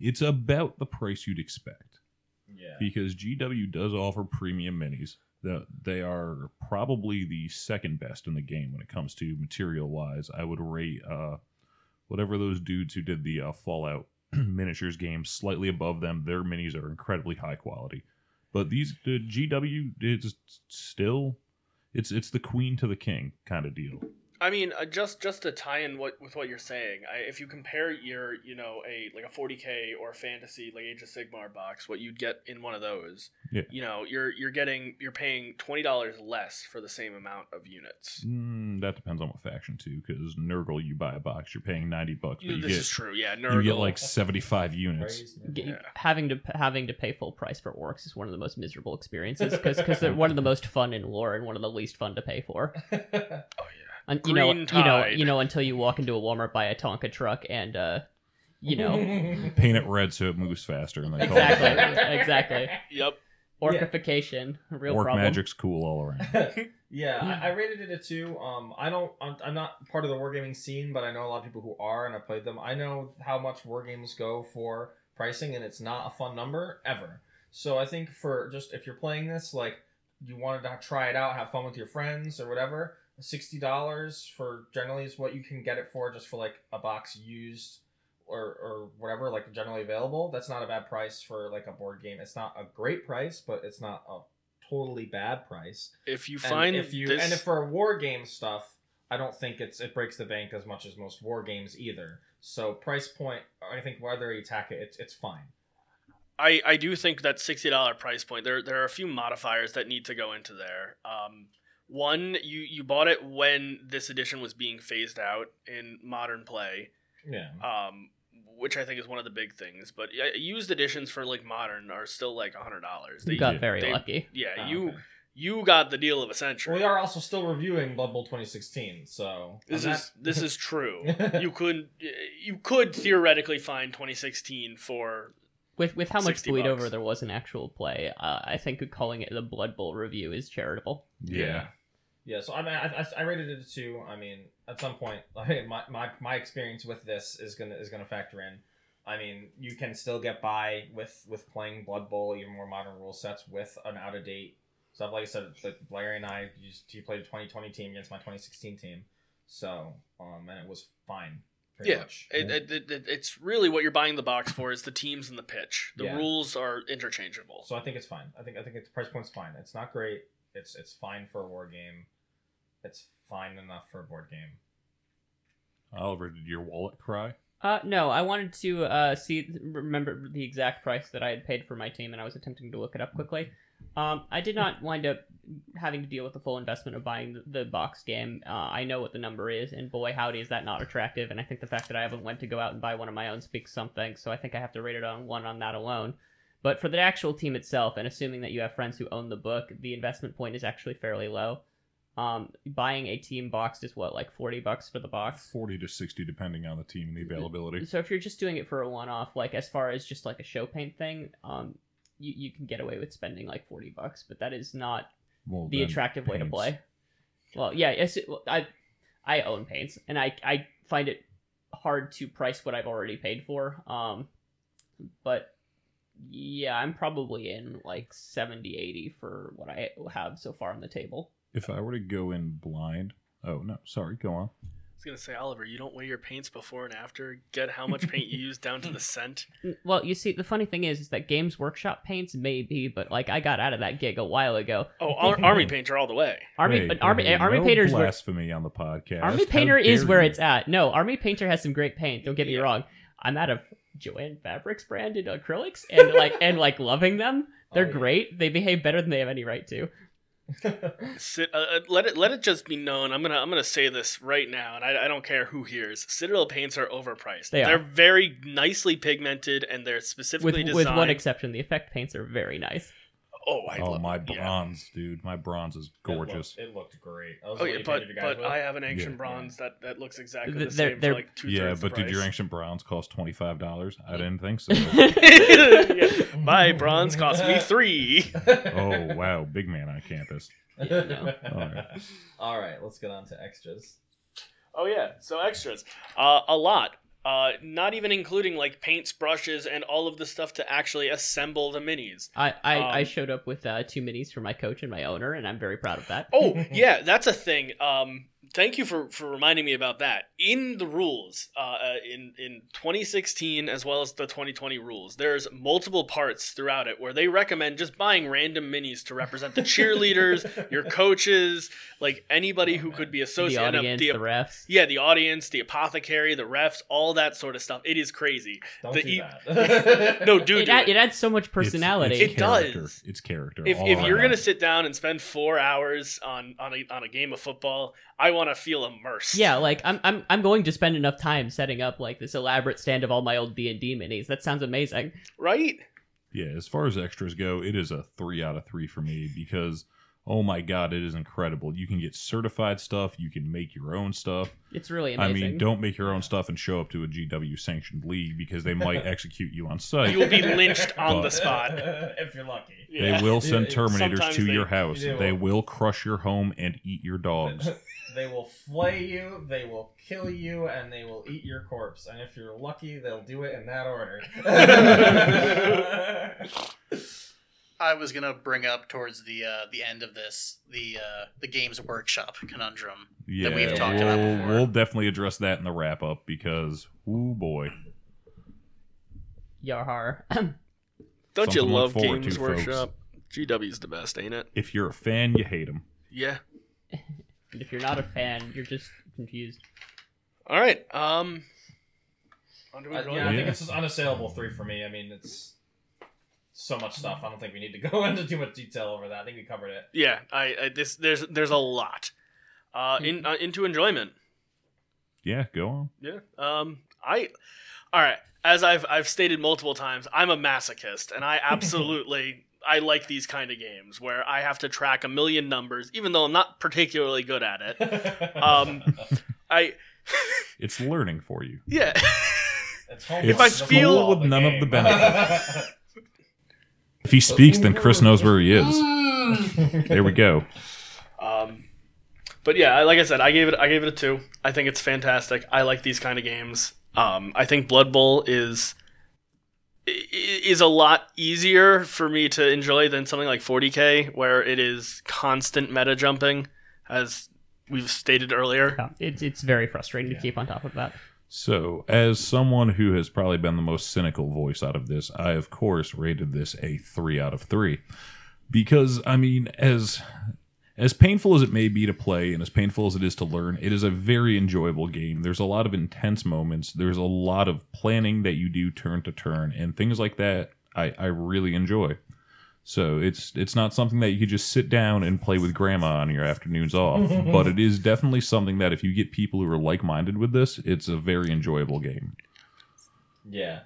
It's about the price you'd expect Yeah. because GW does offer premium minis. The, they are probably the second best in the game when it comes to material wise. I would rate uh, whatever those dudes who did the uh, Fallout miniatures game slightly above them. Their minis are incredibly high quality, but these the GW is still it's it's the queen to the king kind of deal. I mean, uh, just just to tie in what with what you're saying, I, if you compare your you know a like a 40k or fantasy like Age of Sigmar box, what you'd get in one of those, Yeah. you know, you're you're getting you're paying twenty dollars less for the same amount of units. Mm, that depends on what faction too, because Nurgle you buy a box, you're paying ninety bucks, but you this get is true, yeah. Nurgle. you get like seventy five units. Praise Yeah. Having to having to pay full price for orcs is one of the most miserable experiences because they're one of the most fun in lore and one of the least fun to pay for. oh yeah. Un- you know, Green you know, you know, until you walk into a Walmart, buy a Tonka truck, and uh, you know, Paint it red so it moves faster, and they call it exactly, exactly, Yep. orcification, a real Orc problem. magic's cool all around. yeah, I, I rated it a two. Um, I don't. I'm, I'm not part of the wargaming scene, but I know a lot of people who are, and I played them. I know how much wargames go for pricing, and it's not a fun number ever. So I think for just if you're playing this, like you wanted to try it out, have fun with your friends or whatever, sixty dollars for generally is what you can get it for, just for like a box used or or whatever, like generally available. That's not a bad price for like a board game. It's not a great price, but it's not a totally bad price. If you And find if you this, and if for war game stuff, I don't think it's it breaks the bank as much as most war games either. So price point, I think whether you attack it, it's it's fine. I, I do think that sixty dollar price point. There there are a few modifiers that need to go into there. Um, one, you you bought it when this edition was being phased out in modern play, Yeah. um, which I think is one of the big things. But used editions for like modern are still like a hundred dollars. You got Yeah. very they- lucky. Yeah, Oh, you okay. you got the deal of a Well, century. we are also still reviewing Blood Bowl 2016, so this is not- this is true. you could you could theoretically find 2016 for With with how much 60 bleed bucks. over there was in actual play, uh, I think calling it the Blood Bowl review is charitable. Yeah. Yeah, so I mean, I, I, I rated it a two. I mean, at some point, like, my, my my experience with this is gonna is gonna factor in. I mean, you can still get by with with playing Blood Bowl, even more modern rule sets with an out of date stuff. Like I said, like Larry and I he played a 2020 team against my 2016 team, so um, and it was fine. Pretty Yeah, much. It, it, it, it- it's really what you're buying the box for is the teams and the pitch. The Yeah. rules are interchangeable. So I think it's fine. I think I think its price point's fine. It's not great. It's it's fine for a war game. It's fine enough for a board game. Oliver, did your wallet cry? Uh, no, I wanted to uh, see remember the exact price that I had paid for my team, and I was attempting to look it up quickly. Um, I did not wind up having to deal with the full investment of buying the, the box game. Uh, I know what the number is, and boy, howdy, is that not attractive. And I think the fact that I haven't went to go out and buy one of my own speaks something. So I think I have to rate it on one on that alone. But for the actual team itself, and assuming that you have friends who own the book, the investment point is actually fairly low. Um, buying a team boxed is what, like forty bucks for the box. 40 to 60 depending on the team and the availability. So if you're just doing it for a one-off, like as far as just like a show paint thing, um, you, you can get away with spending like forty bucks, but that is not Well, the attractive way to play. Well, yeah, yes, it, I I own paints, and I I find it hard to price what I've already paid for. Um, but yeah, I'm probably in like 70, 80 for what I have so far on the table. If I were to go in blind, oh no, sorry, go on. I was gonna say, Oliver, you don't weigh your paints before and after. Get how much paint you use down to the cent. Well, you see, the funny thing is, is that Games Workshop paints maybe, but like I got out of that gig a while ago. Oh, Ar- army painter all the way. Army, Hey, but Army, hey, Army no Painter's where blasphemy on the podcast. Army Painter is dare where you. it's at. No, Army Painter has some great paint. Don't get me Yeah. wrong. I'm out of Joanne Fabrics branded acrylics and like and like loving them. They're Oh, yeah. great. They behave better than they have any right to. Sit, uh, uh, let it let it just be known. I'm gonna I'm gonna say this right now, and I, I don't care who hears. Citadel paints are overpriced. They are They're very nicely pigmented, and they're specifically with designed. one exception, the effect paints are very nice. Oh, I Oh, love my yeah. bronze, dude. My bronze is gorgeous. It looked, it looked great. That was Oh yeah, but painted guys but with? I have an ancient Yeah. bronze that that looks exactly Th- the same they're- for like two Yeah, but the did your ancient bronze cost twenty five dollars? I didn't think so. Yeah. My bronze cost me three. oh wow, big man on campus. Yeah, no. Alright. All right, let's get on to extras. Oh yeah, so extras, uh, a lot. Uh, not even including like paints, brushes, and all of the stuff to actually assemble the minis. I I, I Um, showed up with uh, two minis for my coach and my owner, and I'm very proud of that. Oh yeah, that's a thing. Um, thank you for, for reminding me about that. In the rules, uh, uh, in in 2016 as well as the 2020 rules, there's multiple parts throughout it where they recommend just buying random minis to represent the cheerleaders, your coaches, like anybody who could be the associated. audience, the, the refs. yeah, the audience, the apothecary, the refs, all that sort of stuff. It is crazy. Don't The do e- that. No, dude, It, do add, it. it adds so much personality. It's, it's It does. It's character. If, if you're around. gonna sit down and spend four hours on on a, on a game of football, I want to feel immersed. Yeah, like I'm, I'm I'm going to spend enough time setting up like this elaborate stand of all my old D and D minis. That sounds amazing. right. Yeah, as far as extras go, it is a three out of three for me because oh my god, it is incredible. You can get certified stuff, you can make your own stuff. It's really I mean, don't make your own stuff and show up to a GW sanctioned league because they might execute you on site. You will be lynched on the spot. if you're lucky. Yeah. They will send terminators sometimes to they- your house. they They will. will crush your home and eat your dogs. they will flay you, they will kill you, and they will eat your corpse. And if you're lucky, they'll do it in that order. I was gonna bring up towards the uh, the end of this the uh, the Games Workshop conundrum. Yeah, we've talked we'll, about before. we'll definitely address that in the wrap up because, oh boy, Yarhar. Don't Something you love Games to, folks. Workshop? GW's the best, ain't it? if you're a fan, you hate them. Yeah. And if you're not a fan, you're just confused. All right. Um. Uh, enjoy yeah, I think it's an unassailable three for me. I mean, it's so much stuff. I don't think we need to go into too much detail over that. I think we covered it. Yeah. I, I this there's there's a lot. Uh, in uh, into enjoyment. Yeah, go on. Yeah. Um. I. All right. As I've I've stated multiple times, I'm a masochist, and I absolutely I like these kind of games where I have to track a million numbers, even though I'm not particularly good at it. Um, I. It's learning for you. Yeah. It's If I the feel- with none of the benefits. If he speaks, then Chris knows where he is. There we go. Um, but yeah, like I said, I gave it I gave it a two. I think it's fantastic. I like these kind of games. Um, I think Blood Bowl is i- i- is a lot easier for me to enjoy than something like 40k, where it is constant meta jumping, as we've stated earlier. Yeah, it's it's very frustrating to keep on top of that. So, as someone who has probably been the most cynical voice out of this, I of course rated this a three out of three. Because, I mean, as as painful as it may be to play and as painful as it is to learn, it is a very enjoyable game. There's a lot of intense moments. There's a lot of planning that you do turn to turn and things like that I, I really enjoy. So it's it's not something that you could just sit down and play with grandma on your afternoons off, but it is definitely something that if you get people who are like minded with this, it's a very enjoyable game. Yeah.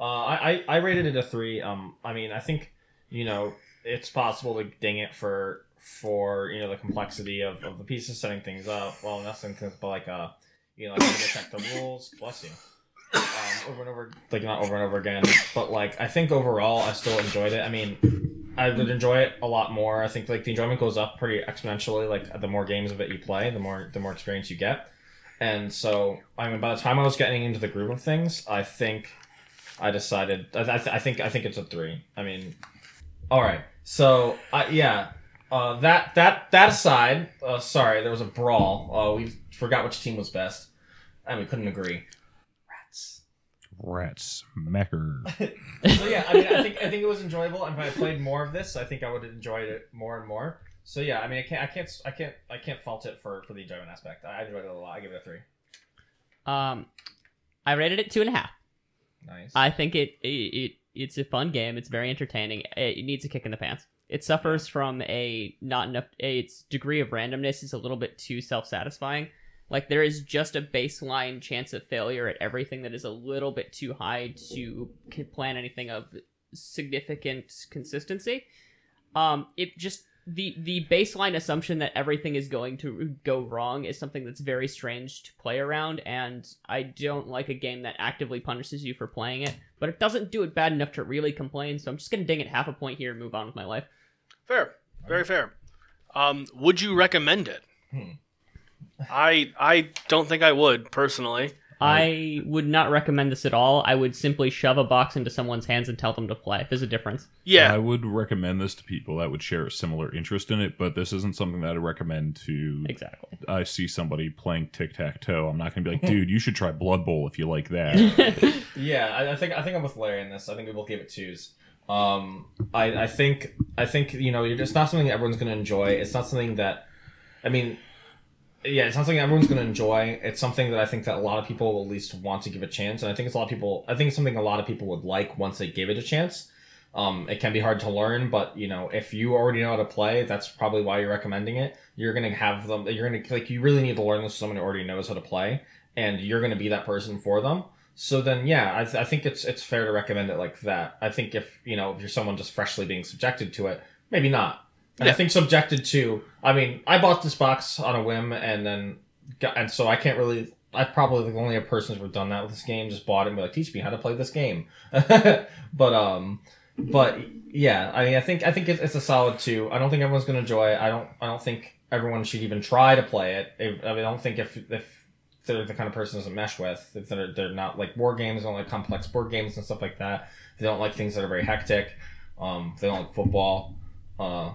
Uh, I, I I rated it a three. Um, I mean, I think you know it's possible to ding it for for you know the complexity of, of the pieces setting things up. Well, nothing but like uh, you know, like to check the rules. Bless you. Um, over and over, like not over and over again, but like I think overall, I still enjoyed it. I mean, I would enjoy it a lot more. I think like the enjoyment goes up pretty exponentially. Like the more games of it you play, the more the more experience you get. And so, I mean, by the time I was getting into the groove of things, I think I decided. I, I, th- I think I think it's a three. I mean, all right. So, uh, yeah. Uh, that that that aside, uh, sorry, there was a brawl. Uh, we forgot which team was best, and we couldn't agree. Rats. Rats, Smacker. So yeah, I mean, I think I think it was enjoyable, and if I played more of this, I think I would have enjoyed it more and more. So yeah, I mean, I can't, I can't, I can't, I can't fault it for for the enjoyment aspect. I enjoyed it a lot. I give it a three. Um, I rated it two and a half. Nice. I think it, it, it it's a fun game. It's very entertaining. It, it needs a kick in the pants. It suffers from a not enough. Its degree of randomness is a little bit too self satisfying. Like there is just a baseline chance of failure at everything that is a little bit too high to plan anything of significant consistency. Um, it just the the baseline assumption that everything is going to go wrong is something that's very strange to play around, and I don't like a game that actively punishes you for playing it, but it doesn't do it bad enough to really complain. So I'm just gonna ding it half a point here and move on with my life. Fair, very fair. Um, would you recommend it? Hmm. I I don't think I would personally. I would not recommend this at all. I would simply shove a box into someone's hands and tell them to play. If there's a difference. Yeah, I would recommend this to people that would share a similar interest in it, but this isn't something that I'd recommend to. Exactly. I see somebody playing tic tac toe. I'm not going to be like, dude, you should try Blood Bowl if you like that. Yeah, I, I think I think I'm with Larry in this. I think we both gave it twos. Um, I I think I think you know, it's not something everyone's going to enjoy. It's not something that, I mean, yeah, it's not something everyone's going to enjoy. It's something that I think that a lot of people will at least want to give a chance, and I think it's a lot of people. I think it's something a lot of people would like once they give it a chance. Um, it can be hard to learn, but you know, if you already know how to play, that's probably why you're recommending it. You're gonna have them. You're gonna like. You really need to learn this someone who already knows how to play, and you're gonna be that person for them. So then, yeah, I, th- I think it's it's fair to recommend it like that. I think if you know if you're someone just freshly being subjected to it, maybe not. And I think subjected to. I mean, I bought this box on a whim, and then got, and so I can't really. I probably the only person who's done that with this game. Just bought it and be like, teach me how to play this game. but um, but yeah, I mean, I think I think it's, it's a solid two. I don't think everyone's gonna enjoy it. I don't. I don't think everyone should even try to play it. I I mean, I don't think if if they're the kind of person doesn't mesh with, if they're they're not like board games, don't like complex board games and stuff like that. They don't like things that are very hectic. Um, they don't like football. Uh,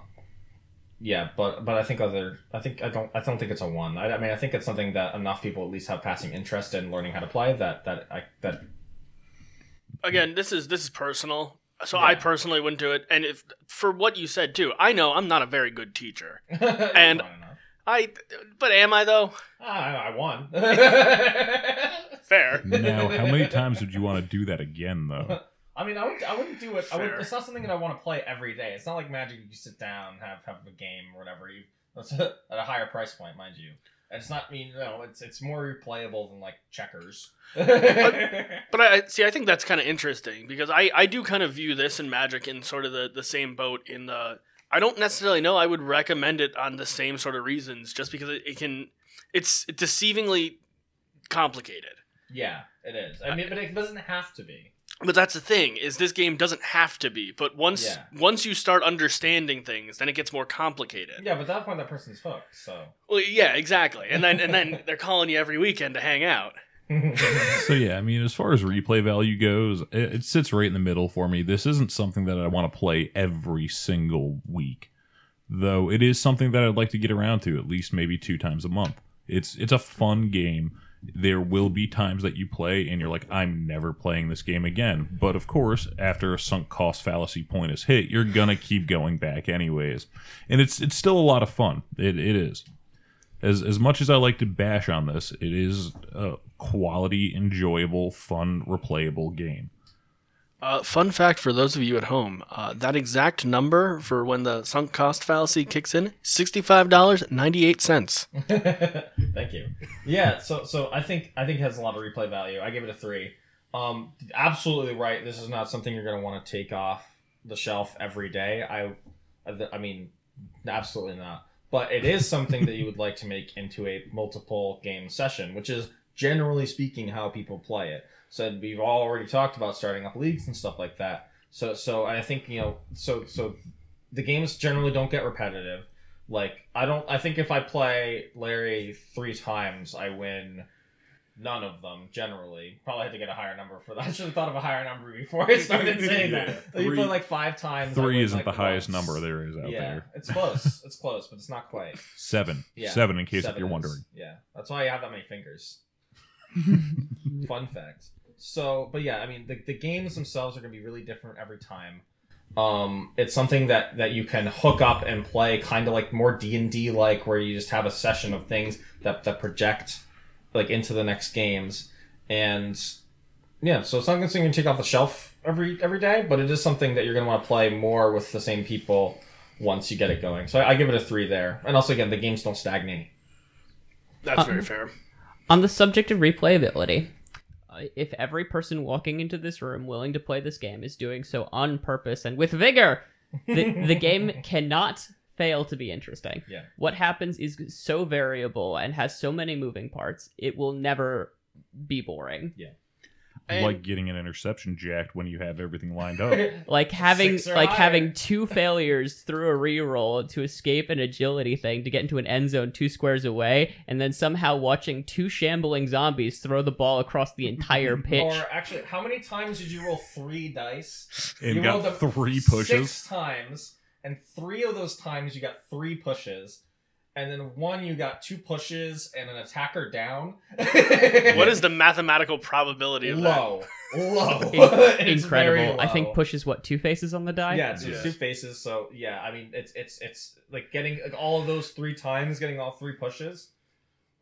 yeah, but but I think other I think I don't I don't think it's a one. I, I mean I think it's something that enough people at least have passing interest in learning how to play that that I that again, this is this is personal. So I personally wouldn't do it. And if for what you said too, I know I'm not a very good teacher. and I, but am I though? I, I won. Fair. now, how many times would you want to do that again, though? I mean, I would. I wouldn't do it. I would, it's not something that I want to play every day. It's not like Magic. You sit down, have have a game or whatever. You that's at a higher price point, mind you. And it's not. I mean, no, it's it's more replayable than like checkers. But I I- see. I think that's kind of interesting because I I do kind of view this and Magic in sort of the the same boat. In the I don't necessarily know. I would recommend it on the same sort of reasons, just because it, it can. It's deceivingly complicated. yeah, it is. I mean, but it doesn't have to be. But that's the thing is this game doesn't have to be. But once Yeah. once you start understanding things, then it gets more complicated. Yeah, but at that point, that person's hooked. So. Well, yeah, exactly. And then and then they're calling you every weekend to hang out. So yeah, I mean, as far as replay value goes, it, it sits right in the middle for me. This isn't something that I want to play every single week, though. It is something that I'd like to get around to at least maybe two times a month. It's it's a fun game. There will be times that you play and you're like, I'm never playing this game again. But of course, after a sunk cost fallacy point is hit, you're gonna keep going back anyways, and it's it's still a lot of fun. It it is as as much as I like to bash on this, it is a quality, enjoyable, fun, replayable game. Uh, fun fact for those of you at home: uh, that exact number for when the sunk cost fallacy kicks in sixty-five dollars ninety-eight cents. Thank you. Yeah, so so I think I think it has a lot of replay value. I give it a three. Um, absolutely right. This is not something you're going to want to take off the shelf every day. I, I mean, absolutely not. But it is something that you would like to make into a multiple game session, which is generally speaking how people play it. So we've already talked about starting up leagues and stuff like that. So so I think you know so so the games generally don't get repetitive. Like I don't I think if I play Larry three times, I win none of them generally. Probably had to get a higher number for that. I should have thought of a higher number before I started saying Yeah. that. If you Three- play like five times. Three isn't like, the highest number there is out yeah, there. it's close. It's close, but it's not quite. Seven. Yeah, Seven, in case Seven if you're is- wondering. Yeah, that's why you have that many fingers. Fun fact. So, but yeah, I mean, the, the games themselves are going to be really different every time. Um, it's something that that you can hook up and play, kind of like more D and D like, where you just have a session of things that that project like into the next games, and yeah, so it's not something you can take off the shelf every every day, but it is something that you're going to want to play more with the same people once you get it going. So I, I give it a three there, and also again, the games don't stagnate. That's Uh, very fair. On the subject of replayability, uh, if every person walking into this room willing to play this game is doing so on purpose and with vigor, the, the game cannot fail to be interesting. Yeah. What happens is so variable and has so many moving parts, it will never be boring. And- like getting an interception jacked when you have everything lined up. Like having Six or like higher. having two failures through a reroll to escape an agility thing to get into an end zone two squares away, and then somehow watching two shambling zombies throw the ball across the entire pitch. Or actually, how many times did you roll three dice? and You got rolled three pushes. Six times, and three of those times you got three pushes, and then one you got two pushes and an attacker down. What is the mathematical probability of that? low? Low. In- It's very Incredible. I think low. push is what two faces on the die. Yeah, it's Yeah. two faces. So yeah, I mean, it's it's it's like getting like, all of those three times, getting all three pushes.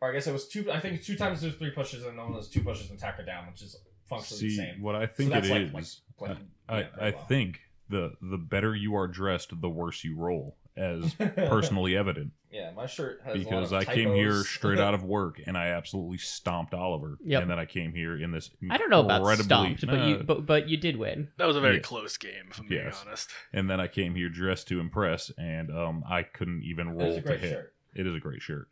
Or I guess it was two. I think two times there's three pushes, and one was two pushes and attacker down, which is functionally See, the same. what I think that's it like- is, like playing- I, yeah, I very well. think the the better you are dressed, the worse you roll, as personally evident. Yeah, my shirt has a lot Because of I came here straight out of work and I absolutely stomped Oliver. Yep. And then I came here in this. I don't know about incredibly- stomped, but you but but you did win. That was a very Yeah. close game, if I'm being honest. and then I came here dressed to impress, and um, I couldn't even roll to hit. shirt. It is a great shirt.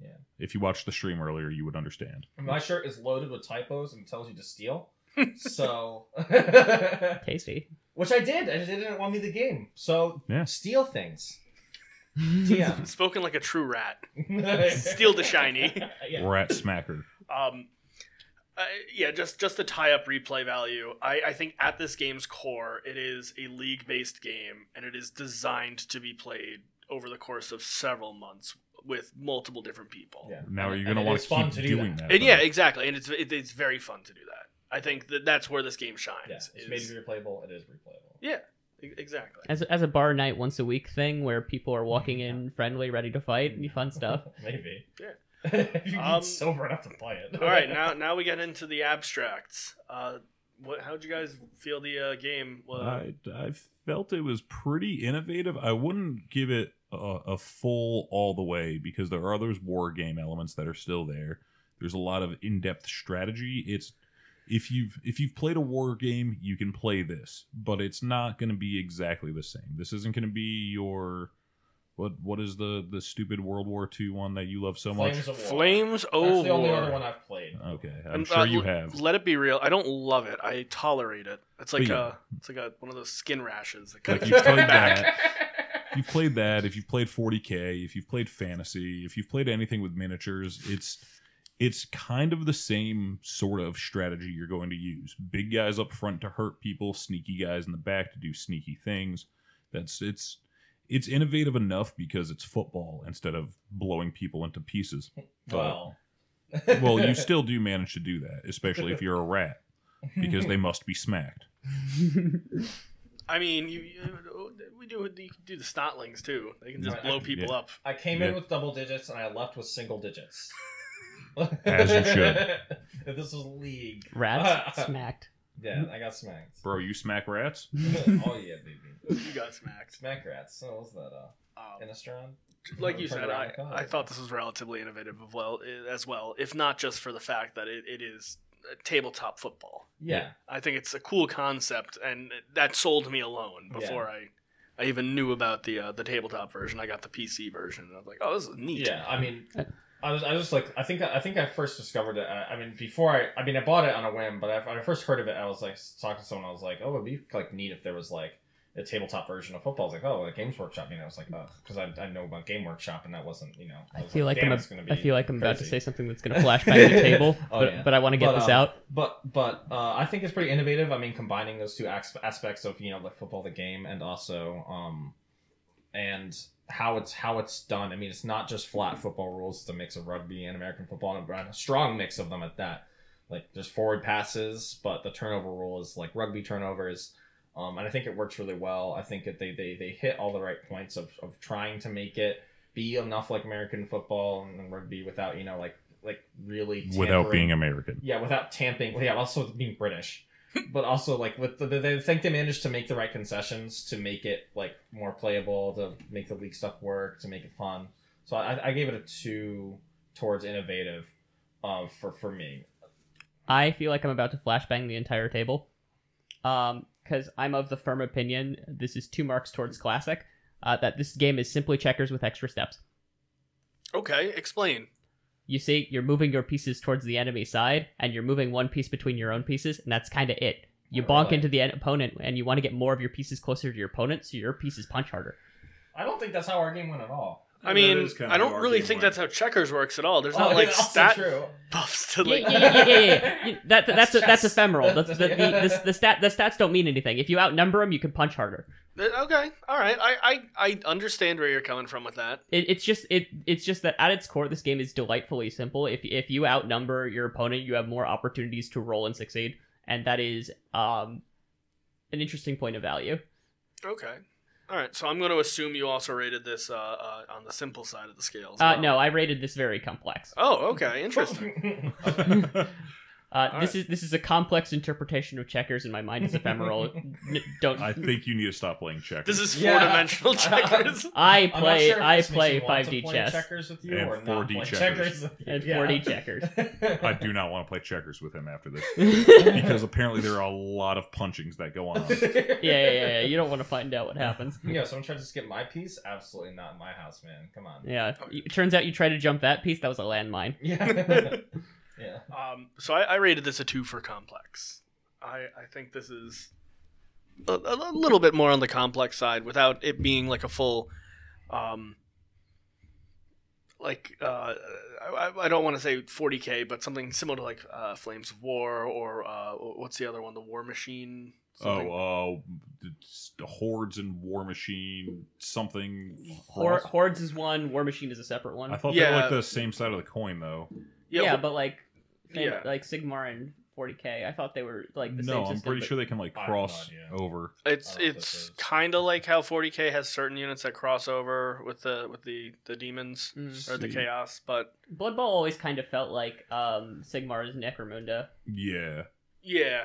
Yeah. If you watched the stream earlier, you would understand. My shirt is loaded with typos and tells you to steal. so, Tasty. which I did. I just didn't want me the game. So Yeah. steal things. Yeah. Spoken like a true rat. Steal the shiny. yeah. Rat smacker. Um, uh, yeah, just just the tie up replay value. I, I think at this game's core, it is a league based game, and it is designed to be played over the course of several months with multiple different people. Yeah. Now And- you're going to want to keep do doing that. that. And yeah, exactly, and it's it, it's very fun to do that. I think that that's where this game shines. Yeah. It's is- made to be replayable. It is replayable. yeah, exactly. As as a bar night once a week thing where people are walking in friendly, ready to fight, and fun stuff. Maybe. Yeah. if you Um, get sober enough to play it. All right, now now we get into the abstracts. Uh, what? How'd you guys feel the uh, game? Uh, I, I felt it was pretty innovative. I wouldn't give it a, a full all the way because there are those war game elements that are still there. There's a lot of in-depth strategy. It's if you've if you've played a war game, you can play this, but it's not going to be exactly the same. This isn't going to be your what what is the the stupid World War II one that you love so much? Flames of War. Flames That's the only other one I've played. Okay, I'm And, sure uh, you have. Let it be real. I don't love it. I tolerate it. It's like yeah. a, it's like a one of those skin rashes. That Like comes you've played that. You've played that, if you've played 40k, if you've played fantasy, if you've played anything with miniatures, it's it's kind of the same sort of strategy you're going to use. Big guys up front to hurt people, sneaky guys in the back to do sneaky things. That's it's it's innovative enough because it's football instead of blowing people into pieces. well. Well, you still do manage to do that, especially if you're a rat, because they must be smacked. I mean, you, you we do you can do the snotlings too. They can just Right, blow I- people yeah. up. I came Yeah. in with double digits and I left with single digits. As you should. if this was league. Rats smacked. Yeah, I got smacked. Bro, you smack rats? oh yeah, baby. You got smacked. Smack rats. So what was that? Uh, Um, Innistrad? like you said, I. I thought this was relatively innovative as well, as well, if not just for the fact that it, it is tabletop football. Yeah. I think it's a cool concept, and that sold me alone before I, I even knew about the uh, the tabletop version. I got the PC version, and I was like, "Oh, this is neat." Yeah, I mean, Uh, I was, I was like, I think, I think I first discovered it. I mean, before I, I mean, I bought it on a whim, but I, when I first heard of it, I was like talking to someone. I was like, oh, it'd be like neat if there was like a tabletop version of football. I was like, oh, like Games Workshop. You know, I was like, oh, because I, I know about Game Workshop, and that wasn't, you know. I was feel like damn, I'm. gonna be I feel like I'm about to say something that's going to flash bang the table, Oh, but, yeah. but I want to get But, this um, out. But but uh, I think it's pretty innovative. I mean, combining those two aspects of you know like football, the game, and also um, and how it's how it's done. I mean, it's not just flat football rules. It's a mix of rugby and American football, and a strong mix of them at that. Like there's forward passes, but the turnover rule is like rugby turnovers. Um, and I think it works really well. I think that they, they, they hit all the right points of, of trying to make it be enough like American football and rugby without you know like like really without being American. yeah, without tamping. Yeah, also being British, but also like with the, they think they managed to make the right concessions to make it like more playable, to make the league stuff work, to make it fun. So I, I gave it a two towards innovative, uh, for for me. I feel like I'm about to flashbang the entire table. Um, because I'm of the firm opinion this is two marks towards classic. Uh, that this game is simply checkers with extra steps. Okay, explain. You see, you're moving your pieces towards the enemy side, and you're moving one piece between your own pieces, and that's kind of it. You Oh, bonk really? into the en- opponent, and you want to get more of your pieces closer to your opponent, so your pieces punch harder. I don't think that's how our game went at all. I mean, I don't really think that's how checkers works at all. There's oh, not Oh, like that's stat buffs to Yeah, like. yeah, yeah, yeah, yeah, yeah. You- That, that's That's that's chess. ephemeral. The, the, the, the, the, stat, the stats don't mean anything. If you outnumber them, you can punch harder. Okay, all right. I, I I understand where you're coming from with that. It, it's just it it's just that at its core, this game is delightfully simple. If if you outnumber your opponent, you have more opportunities to roll and succeed, and that is um an interesting point of value. Okay. All right. So I'm going to assume you also rated this uh, uh, on the simple side of the scales. as Uh, no, I rated this very complex. Oh, okay. Interesting. Uh, All this right. is this is a complex interpretation of checkers, and my mind is ephemeral. N- don't I think you need to stop playing checkers. this is Yeah. four dimensional checkers. I I'm not play sure if I this makes play you want to 5D play chess checkers with you And or not 4D play checkers. with you. and Yeah. 4D checkers. I do not want to play checkers with him after this because apparently there are a lot of punchings that go on. yeah, yeah, yeah, yeah. You don't want to find out what happens. Yeah, someone tried to skip my piece. Absolutely not in my house, man. Come on. Yeah. It turns out you tried to jump that piece. That was a landmine. Yeah. Yeah. Um, so I, I rated this a two for complex. I, I think this is a, a little bit more on the complex side without it being like a full, um, like uh, I, I don't want to say 40k, but something similar to like uh, Flames of War or uh, what's the other one, the Warmachine. something. Oh, uh, the hordes and Warmachine something. Hor- Hordes is one. Warmachine is a separate one. I thought they were like the same side of the coin though. Yeah, yeah, but like, fam- Yeah. like Sigmar and 40k. I thought they were like the no, same I'm system. pretty sure they can like I have no cross over. It's I don't know what this it's kind of like how 40k has certain units that cross over with the with the the demons Mm. or the chaos, but Blood Bowl always kind of felt like um, Sigmar's Necromunda. Yeah. yeah,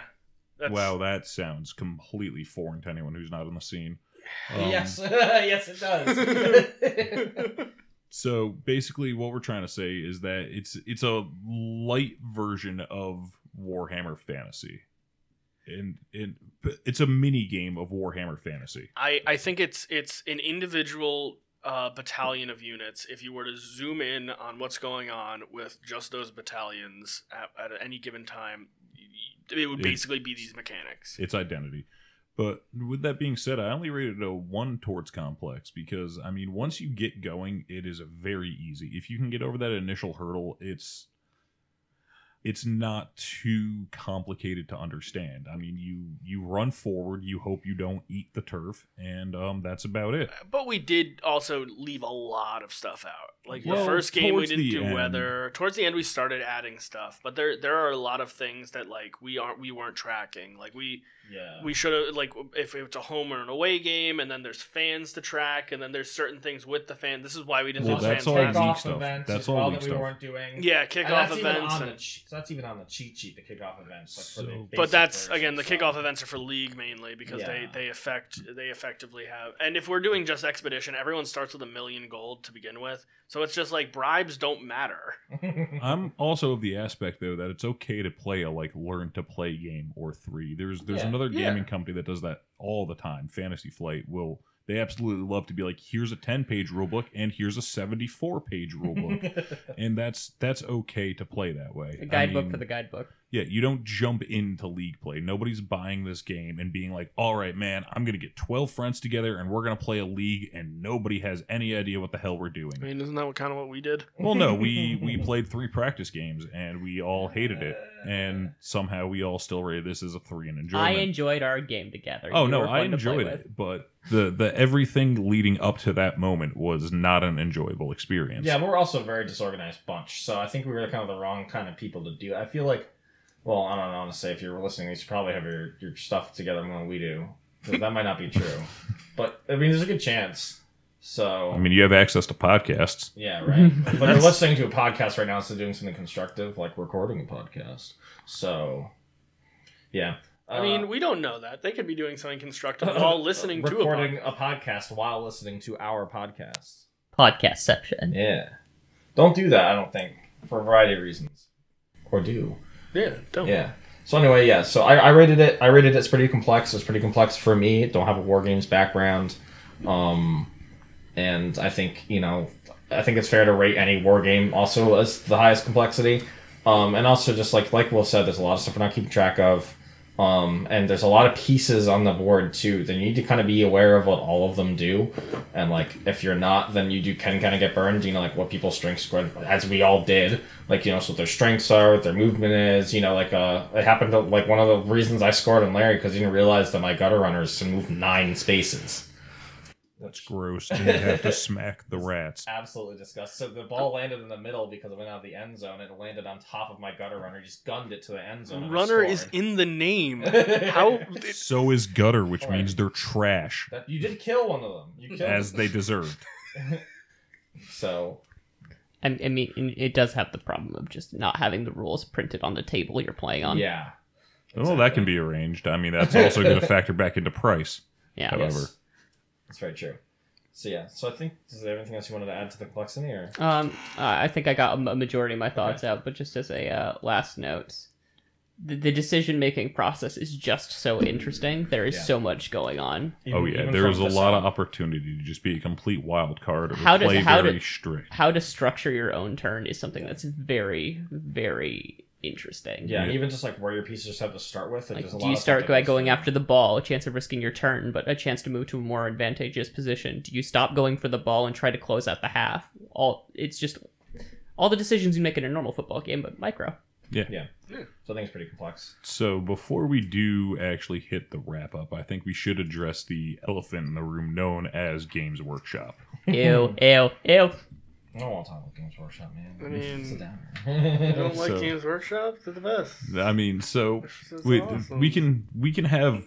that's, Wow, that sounds completely foreign to anyone who's not in the scene. Um, yes. yes, it does. So basically, what we're trying to say is that it's it's a light version of Warhammer Fantasy, and and it's a mini game of Warhammer Fantasy. I, I think it's it's an individual uh, battalion of units. If you were to zoom in on what's going on with just those battalions at, at any given time, it would basically be these mechanics. Its identity. But with that being said, I only rated a one towards complex because I mean, once you get going, it is very easy. If you can get over that initial hurdle, it's it's not too complicated to understand. I mean, you you run forward, you hope you don't eat the turf, and um, that's about it. But we did also leave a lot of stuff out. Like the first game, we didn't do end. weather. Towards the end, we started adding stuff, but there there are a lot of things that like we aren't we weren't tracking. Like we yeah. we should have like if it's a home or an away game, and then there's fans to track, and then there's certain things with the fan. This is why we didn't Well, do that's fans all last league time. kickoff stuff. events That's as all well that we stuff. weren't doing. Yeah, And kickoff that's events. and- the che- so that's even on the cheat sheet, the kickoff events. Like for the So- but that's again the so- kickoff events are for league mainly because Yeah. they they affect they effectively have and if we're doing just exhibition everyone starts with a million gold to begin with so So it's just like bribes don't matter. I'm also of the aspect though that it's okay to play a like learn to play game or three. There's there's Yeah. another Yeah. gaming company that does that all the time. Fantasy Flight will they absolutely love to be like here's a 10 page rulebook and here's a 74 page rulebook and that's that's okay to play that way. A I guidebook mean, for the guidebook. Yeah, you don't jump into league play. Nobody's buying this game and being like, "All right, man, I'm going to get 12 friends together and we're going to play a league and nobody has any idea what the hell we're doing." I mean, isn't that what, kind of what we did? Well, no, we we played three practice games and we all hated it, and somehow we all still rated this as a three in I enjoyed our game together. oh You no, were I fun to play enjoyed with. it, but the the everything leading up to that moment was not an enjoyable experience. Yeah, but we're also a very disorganized bunch, so I think we were kind of the wrong kind of people to do. I feel like, well, I don't know to say if you're listening, you should probably have your, your stuff together more than we do, because that might not be true. But I mean, there's a good chance. So I mean, you have access to podcasts. yeah, right. but you're listening to a podcast right now instead of doing something constructive, like recording a podcast. So, yeah. I uh, mean, we don't know that. They could be doing something constructive while listening to a recording podcast. a podcast while listening to our podcast. Podcastception. Yeah. Don't do that, I don't think, for a variety of reasons. Or do. Yeah, don't. Yeah. So anyway, yeah. So I, I rated it. I rated it's pretty complex. It's pretty complex for me. Don't have a war games background, um, and I think you know, I think it's fair to rate any war game also as the highest complexity, um, and also just like like Will said, there's a lot of stuff we're not keeping track of, um, and there's a lot of pieces on the board too. Then you need to kind of be aware of what all of them do, and like if you're not, then you do can kind of get burned. You know, like what people's strengths were, as we all did like you know so what their strengths are what their movement is you know like uh it happened to like one of the reasons i scored on larry because he didn't realize that my gutter runners can move nine spaces That's gross. And you have to smack the rats. absolutely disgusting so the ball landed in the middle because it went out of the end zone and it landed on top of my gutter runner He just gunned it to the end zone Runner is in the name. How? So is gutter, which Alright. means they're trash, that, you did kill one of them you killed as they deserved. so I, I mean, it does have the problem of just not having the rules printed on the table you're playing on. yeah Well, that can be arranged. I mean, that's also going to factor back into price. Yeah. However. yes. That's very true so yeah so i think is there anything else you wanted to add to the complexity or Um, uh, I think I got a a majority of my thoughts out, but just as a uh, last note, the, the decision making process is just so interesting. There is Yeah. so much going on. oh yeah, even there from is a lot of opportunity to just be a complete wild card or How does- play how very do- strict. How to structure your own turn is something that's very, very interesting. yeah, Yeah. even just like where your pieces have to start with. Like, there's a do lot you start by going after the ball, a chance of risking your turn, but a chance to move to a more advantageous position? Do you stop going for the ball and try to close out the half? All it's just all the decisions you make in a normal football game, but micro. Yeah. yeah. Yeah. So I think it's pretty complex. So before we do actually hit the wrap up, I think we should address the elephant in the room known as Games Workshop. Ew, ew, ew. I don't want to talk about Games Workshop, man. I mean, Sit down. I don't like So- Games Workshop. They're the best. I mean, so we, awesome. we can we can have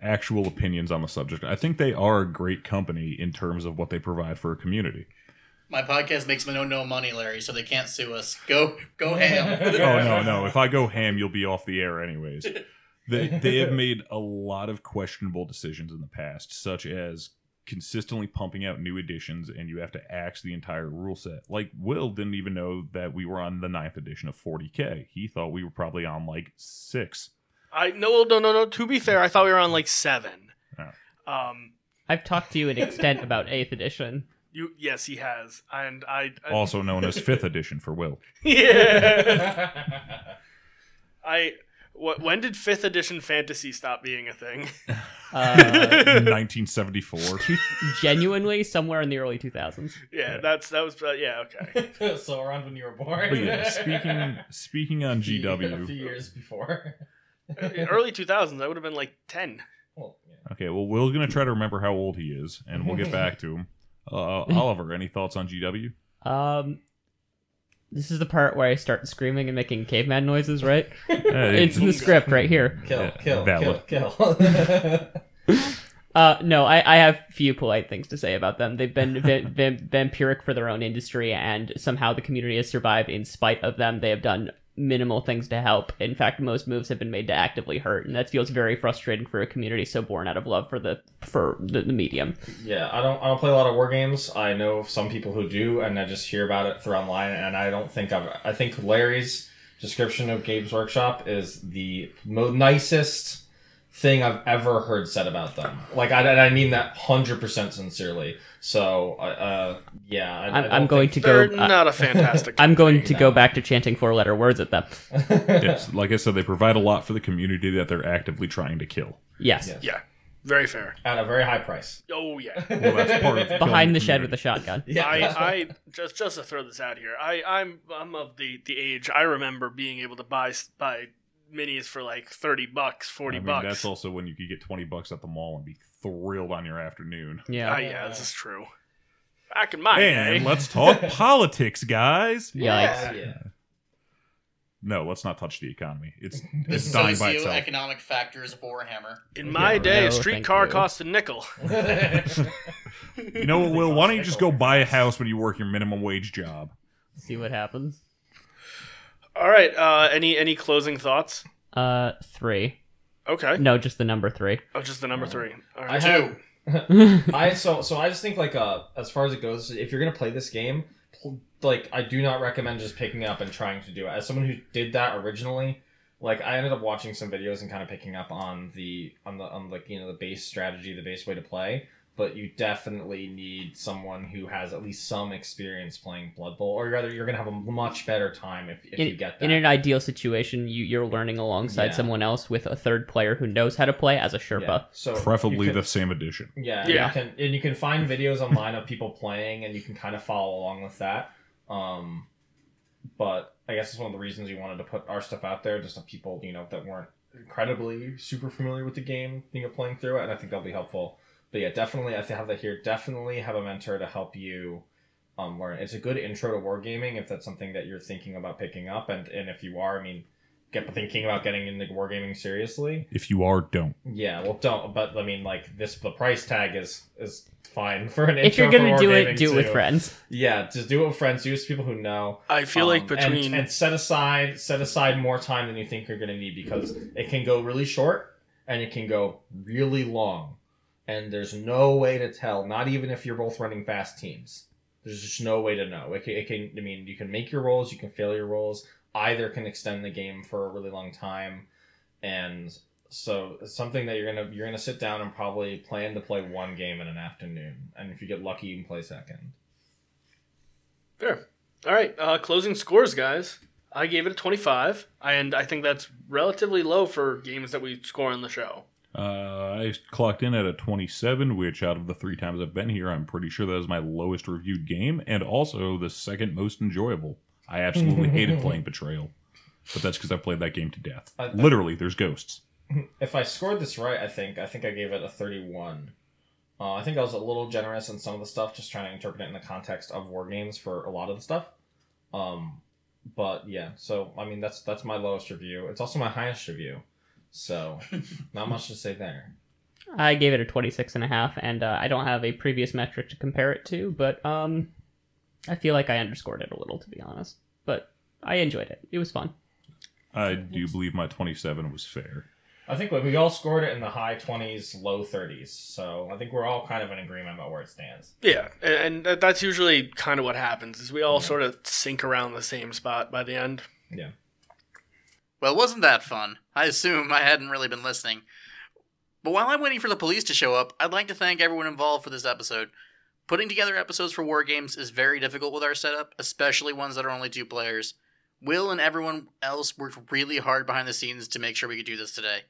actual opinions on the subject. I think they are a great company in terms of what they provide for a community. My podcast makes them no no money, Larry, so they can't sue us. Go go ham. Oh no, no! If I go ham, you'll be off the air anyways. They they have made a lot of questionable decisions in the past, such as consistently pumping out new editions, and you have to axe the entire rule set. Like Will didn't even know that we were on the ninth edition of 40k. He thought we were probably on like six. I no no no no. To be fair, I thought we were on like seven. Oh. Um, I've talked to you in extent about Eighth Edition. you yes, he has, and I, I Also known as fifth edition for Will. yeah. I what when did fifth edition fantasy stop being a thing? Uh, 1974. genuinely, somewhere in the early 2000s. yeah, that's that was uh, yeah okay. so around when you were born. But yeah, speaking speaking on GW, a few GW. years before. Early two thousands, I would have been like ten. Well, yeah. Okay, well, Will's gonna try to remember how old he is, and we'll get back to him. Uh, Oliver, any thoughts on GW? Um, this is the part where I start screaming and making caveman noises, right? Hey, It's in the script right here. Kill, Yeah, kill, valid. kill, kill. Uh, no, I, I have few polite things to say about them. They've been va- va- vampiric for their own industry, and somehow the community has survived in spite of them. They have done minimal things to help. In fact, most moves have been made to actively hurt, and that feels very frustrating for a community so born out of love for the for the, the medium. Yeah, I don't I don't play a lot of war games. I know some people who do, and I just hear about it through online. And I don't think I've. I think Larry's description of Games Workshop is the mo- nicest thing I've ever heard said about them. Like I, I mean that hundred percent sincerely. So, uh, uh yeah, I, I I'm, don't I'm going think- to They're go. uh, not a fantastic. I'm going to No. go back to chanting four letter words at them. yes, like I said, they provide a lot for the community that they're actively trying to kill. Yes. Yes. yeah, very fair. at a very high price. Oh yeah. Well, that's part of Behind the killing shed with a shotgun. Yeah, I, I just just to throw this out here, I I'm I'm of the the age I remember being able to buy buy minis for like thirty bucks, forty I mean, bucks. That's also when you could get twenty bucks at the mall and be thrilled on your afternoon. Yeah. Ah, yeah, this is true. Back in my And day, let's talk politics, guys. Yikes. yeah. No, let's not touch the economy. It's The it's dying by itself. socioeconomic factors of Warhammer. in my Yeah, day, no, a thank streetcar you. cost a nickel. You know what, Will? Why don't you just go buy a house when you work your minimum wage job? See what happens. All right. Uh, any any closing thoughts? Uh, three. Okay. No, just the number three. Oh, just the number three. All I right. have. I so so I just think like uh as far as it goes, if you're gonna play this game, pl- like I do not recommend just picking up and trying to do it. As someone who did that originally, like I ended up watching some videos and kind of picking up on the on the on like you know the base strategy, the base way to play. But you definitely need someone who has at least some experience playing Blood Bowl, or rather, you're gonna have a much better time if, if you get that. in an ideal situation, you, you're learning alongside Yeah. someone else with a third player who knows how to play as a Sherpa. Yeah. So Preferably can- the same edition. Yeah, Yeah. You can and you can find videos online of people playing, and you can kind of follow along with that. Um, but I guess it's one of the reasons we wanted to put our stuff out there, just of people you know that weren't incredibly super familiar with the game, you know, playing through it, and I think that'll be helpful. But yeah, definitely, I have that here. Definitely have a mentor to help you um, learn. It's a good intro to wargaming if that's something that you're thinking about picking up, and and if you are, I mean, get thinking about getting into wargaming seriously. If you are, don't. Yeah, well, don't. But I mean, like this, the price tag is is fine for an. If you're gonna do it, wargaming, do it with friends. Yeah, just do it with friends. Do it with people who know. I feel like Um, and- between and, set aside set aside more time than you think you're gonna need because it can go really short and it can go really long, and there's no way to tell. Not even if you're both running fast teams. There's just no way to know. It can, it can. I mean, you can make your rolls, you can fail your rolls. Either can extend the game for a really long time, and so it's something that you're gonna you're gonna sit down and probably plan to play one game in an afternoon, and if you get lucky, you can play second. Fair. All right, uh, closing scores, guys. I gave it a 25, and I think that's relatively low for games that we score on the show. Uh, I clocked in at a 27, which out of the three times I've been here, I'm pretty sure that is my lowest reviewed game, and also the second most enjoyable. I absolutely hated playing Betrayal, but that's because I've played that game to death. I- I- Literally, there's ghosts. if I scored this right, I think I think I gave it a 31. Uh, I think I was a little generous in some of the stuff, just trying to interpret it in the context of war games for a lot of the stuff. Um, but yeah, so I mean that's that's my lowest review. It's also my highest review, so not much to say there. I gave it a 26 and a half, and uh, I don't have a previous metric to compare it to, but um, I feel like I underscored it a little, to be honest. But I enjoyed it. It was fun. I do believe my 27 was fair. I think we all scored it in the high 20s, low 30s, so I think we're all kind of in agreement about where it stands. Yeah, and, and that's usually kind of what happens. Is we all Yeah. sort of sink around the same spot by the end. Well, wasn't that fun? I assume I hadn't really been listening. But while I'm waiting for the police to show up, I'd like to thank everyone involved for this episode. Putting together episodes for War Games is very difficult with our setup, especially ones that are only two players. Will and everyone else worked really hard behind the scenes to make sure we could do this today.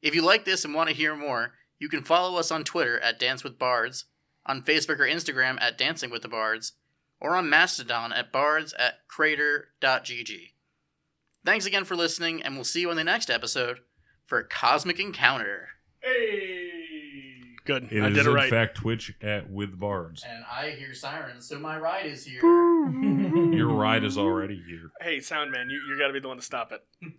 If you like this and want to hear more, you can follow us on Twitter at Dance with Bards, on Facebook or Instagram at Dancing with the Bards, or on Mastodon at bards at crater.gg. Thanks again for listening, and we'll see you in the next episode for Cosmic Encounter. Hey, good. It I is did it in fact Twitch at with bards. And I hear sirens, so my ride is here. Your ride is already here. Hey, sound man, you you got to be the one to stop it.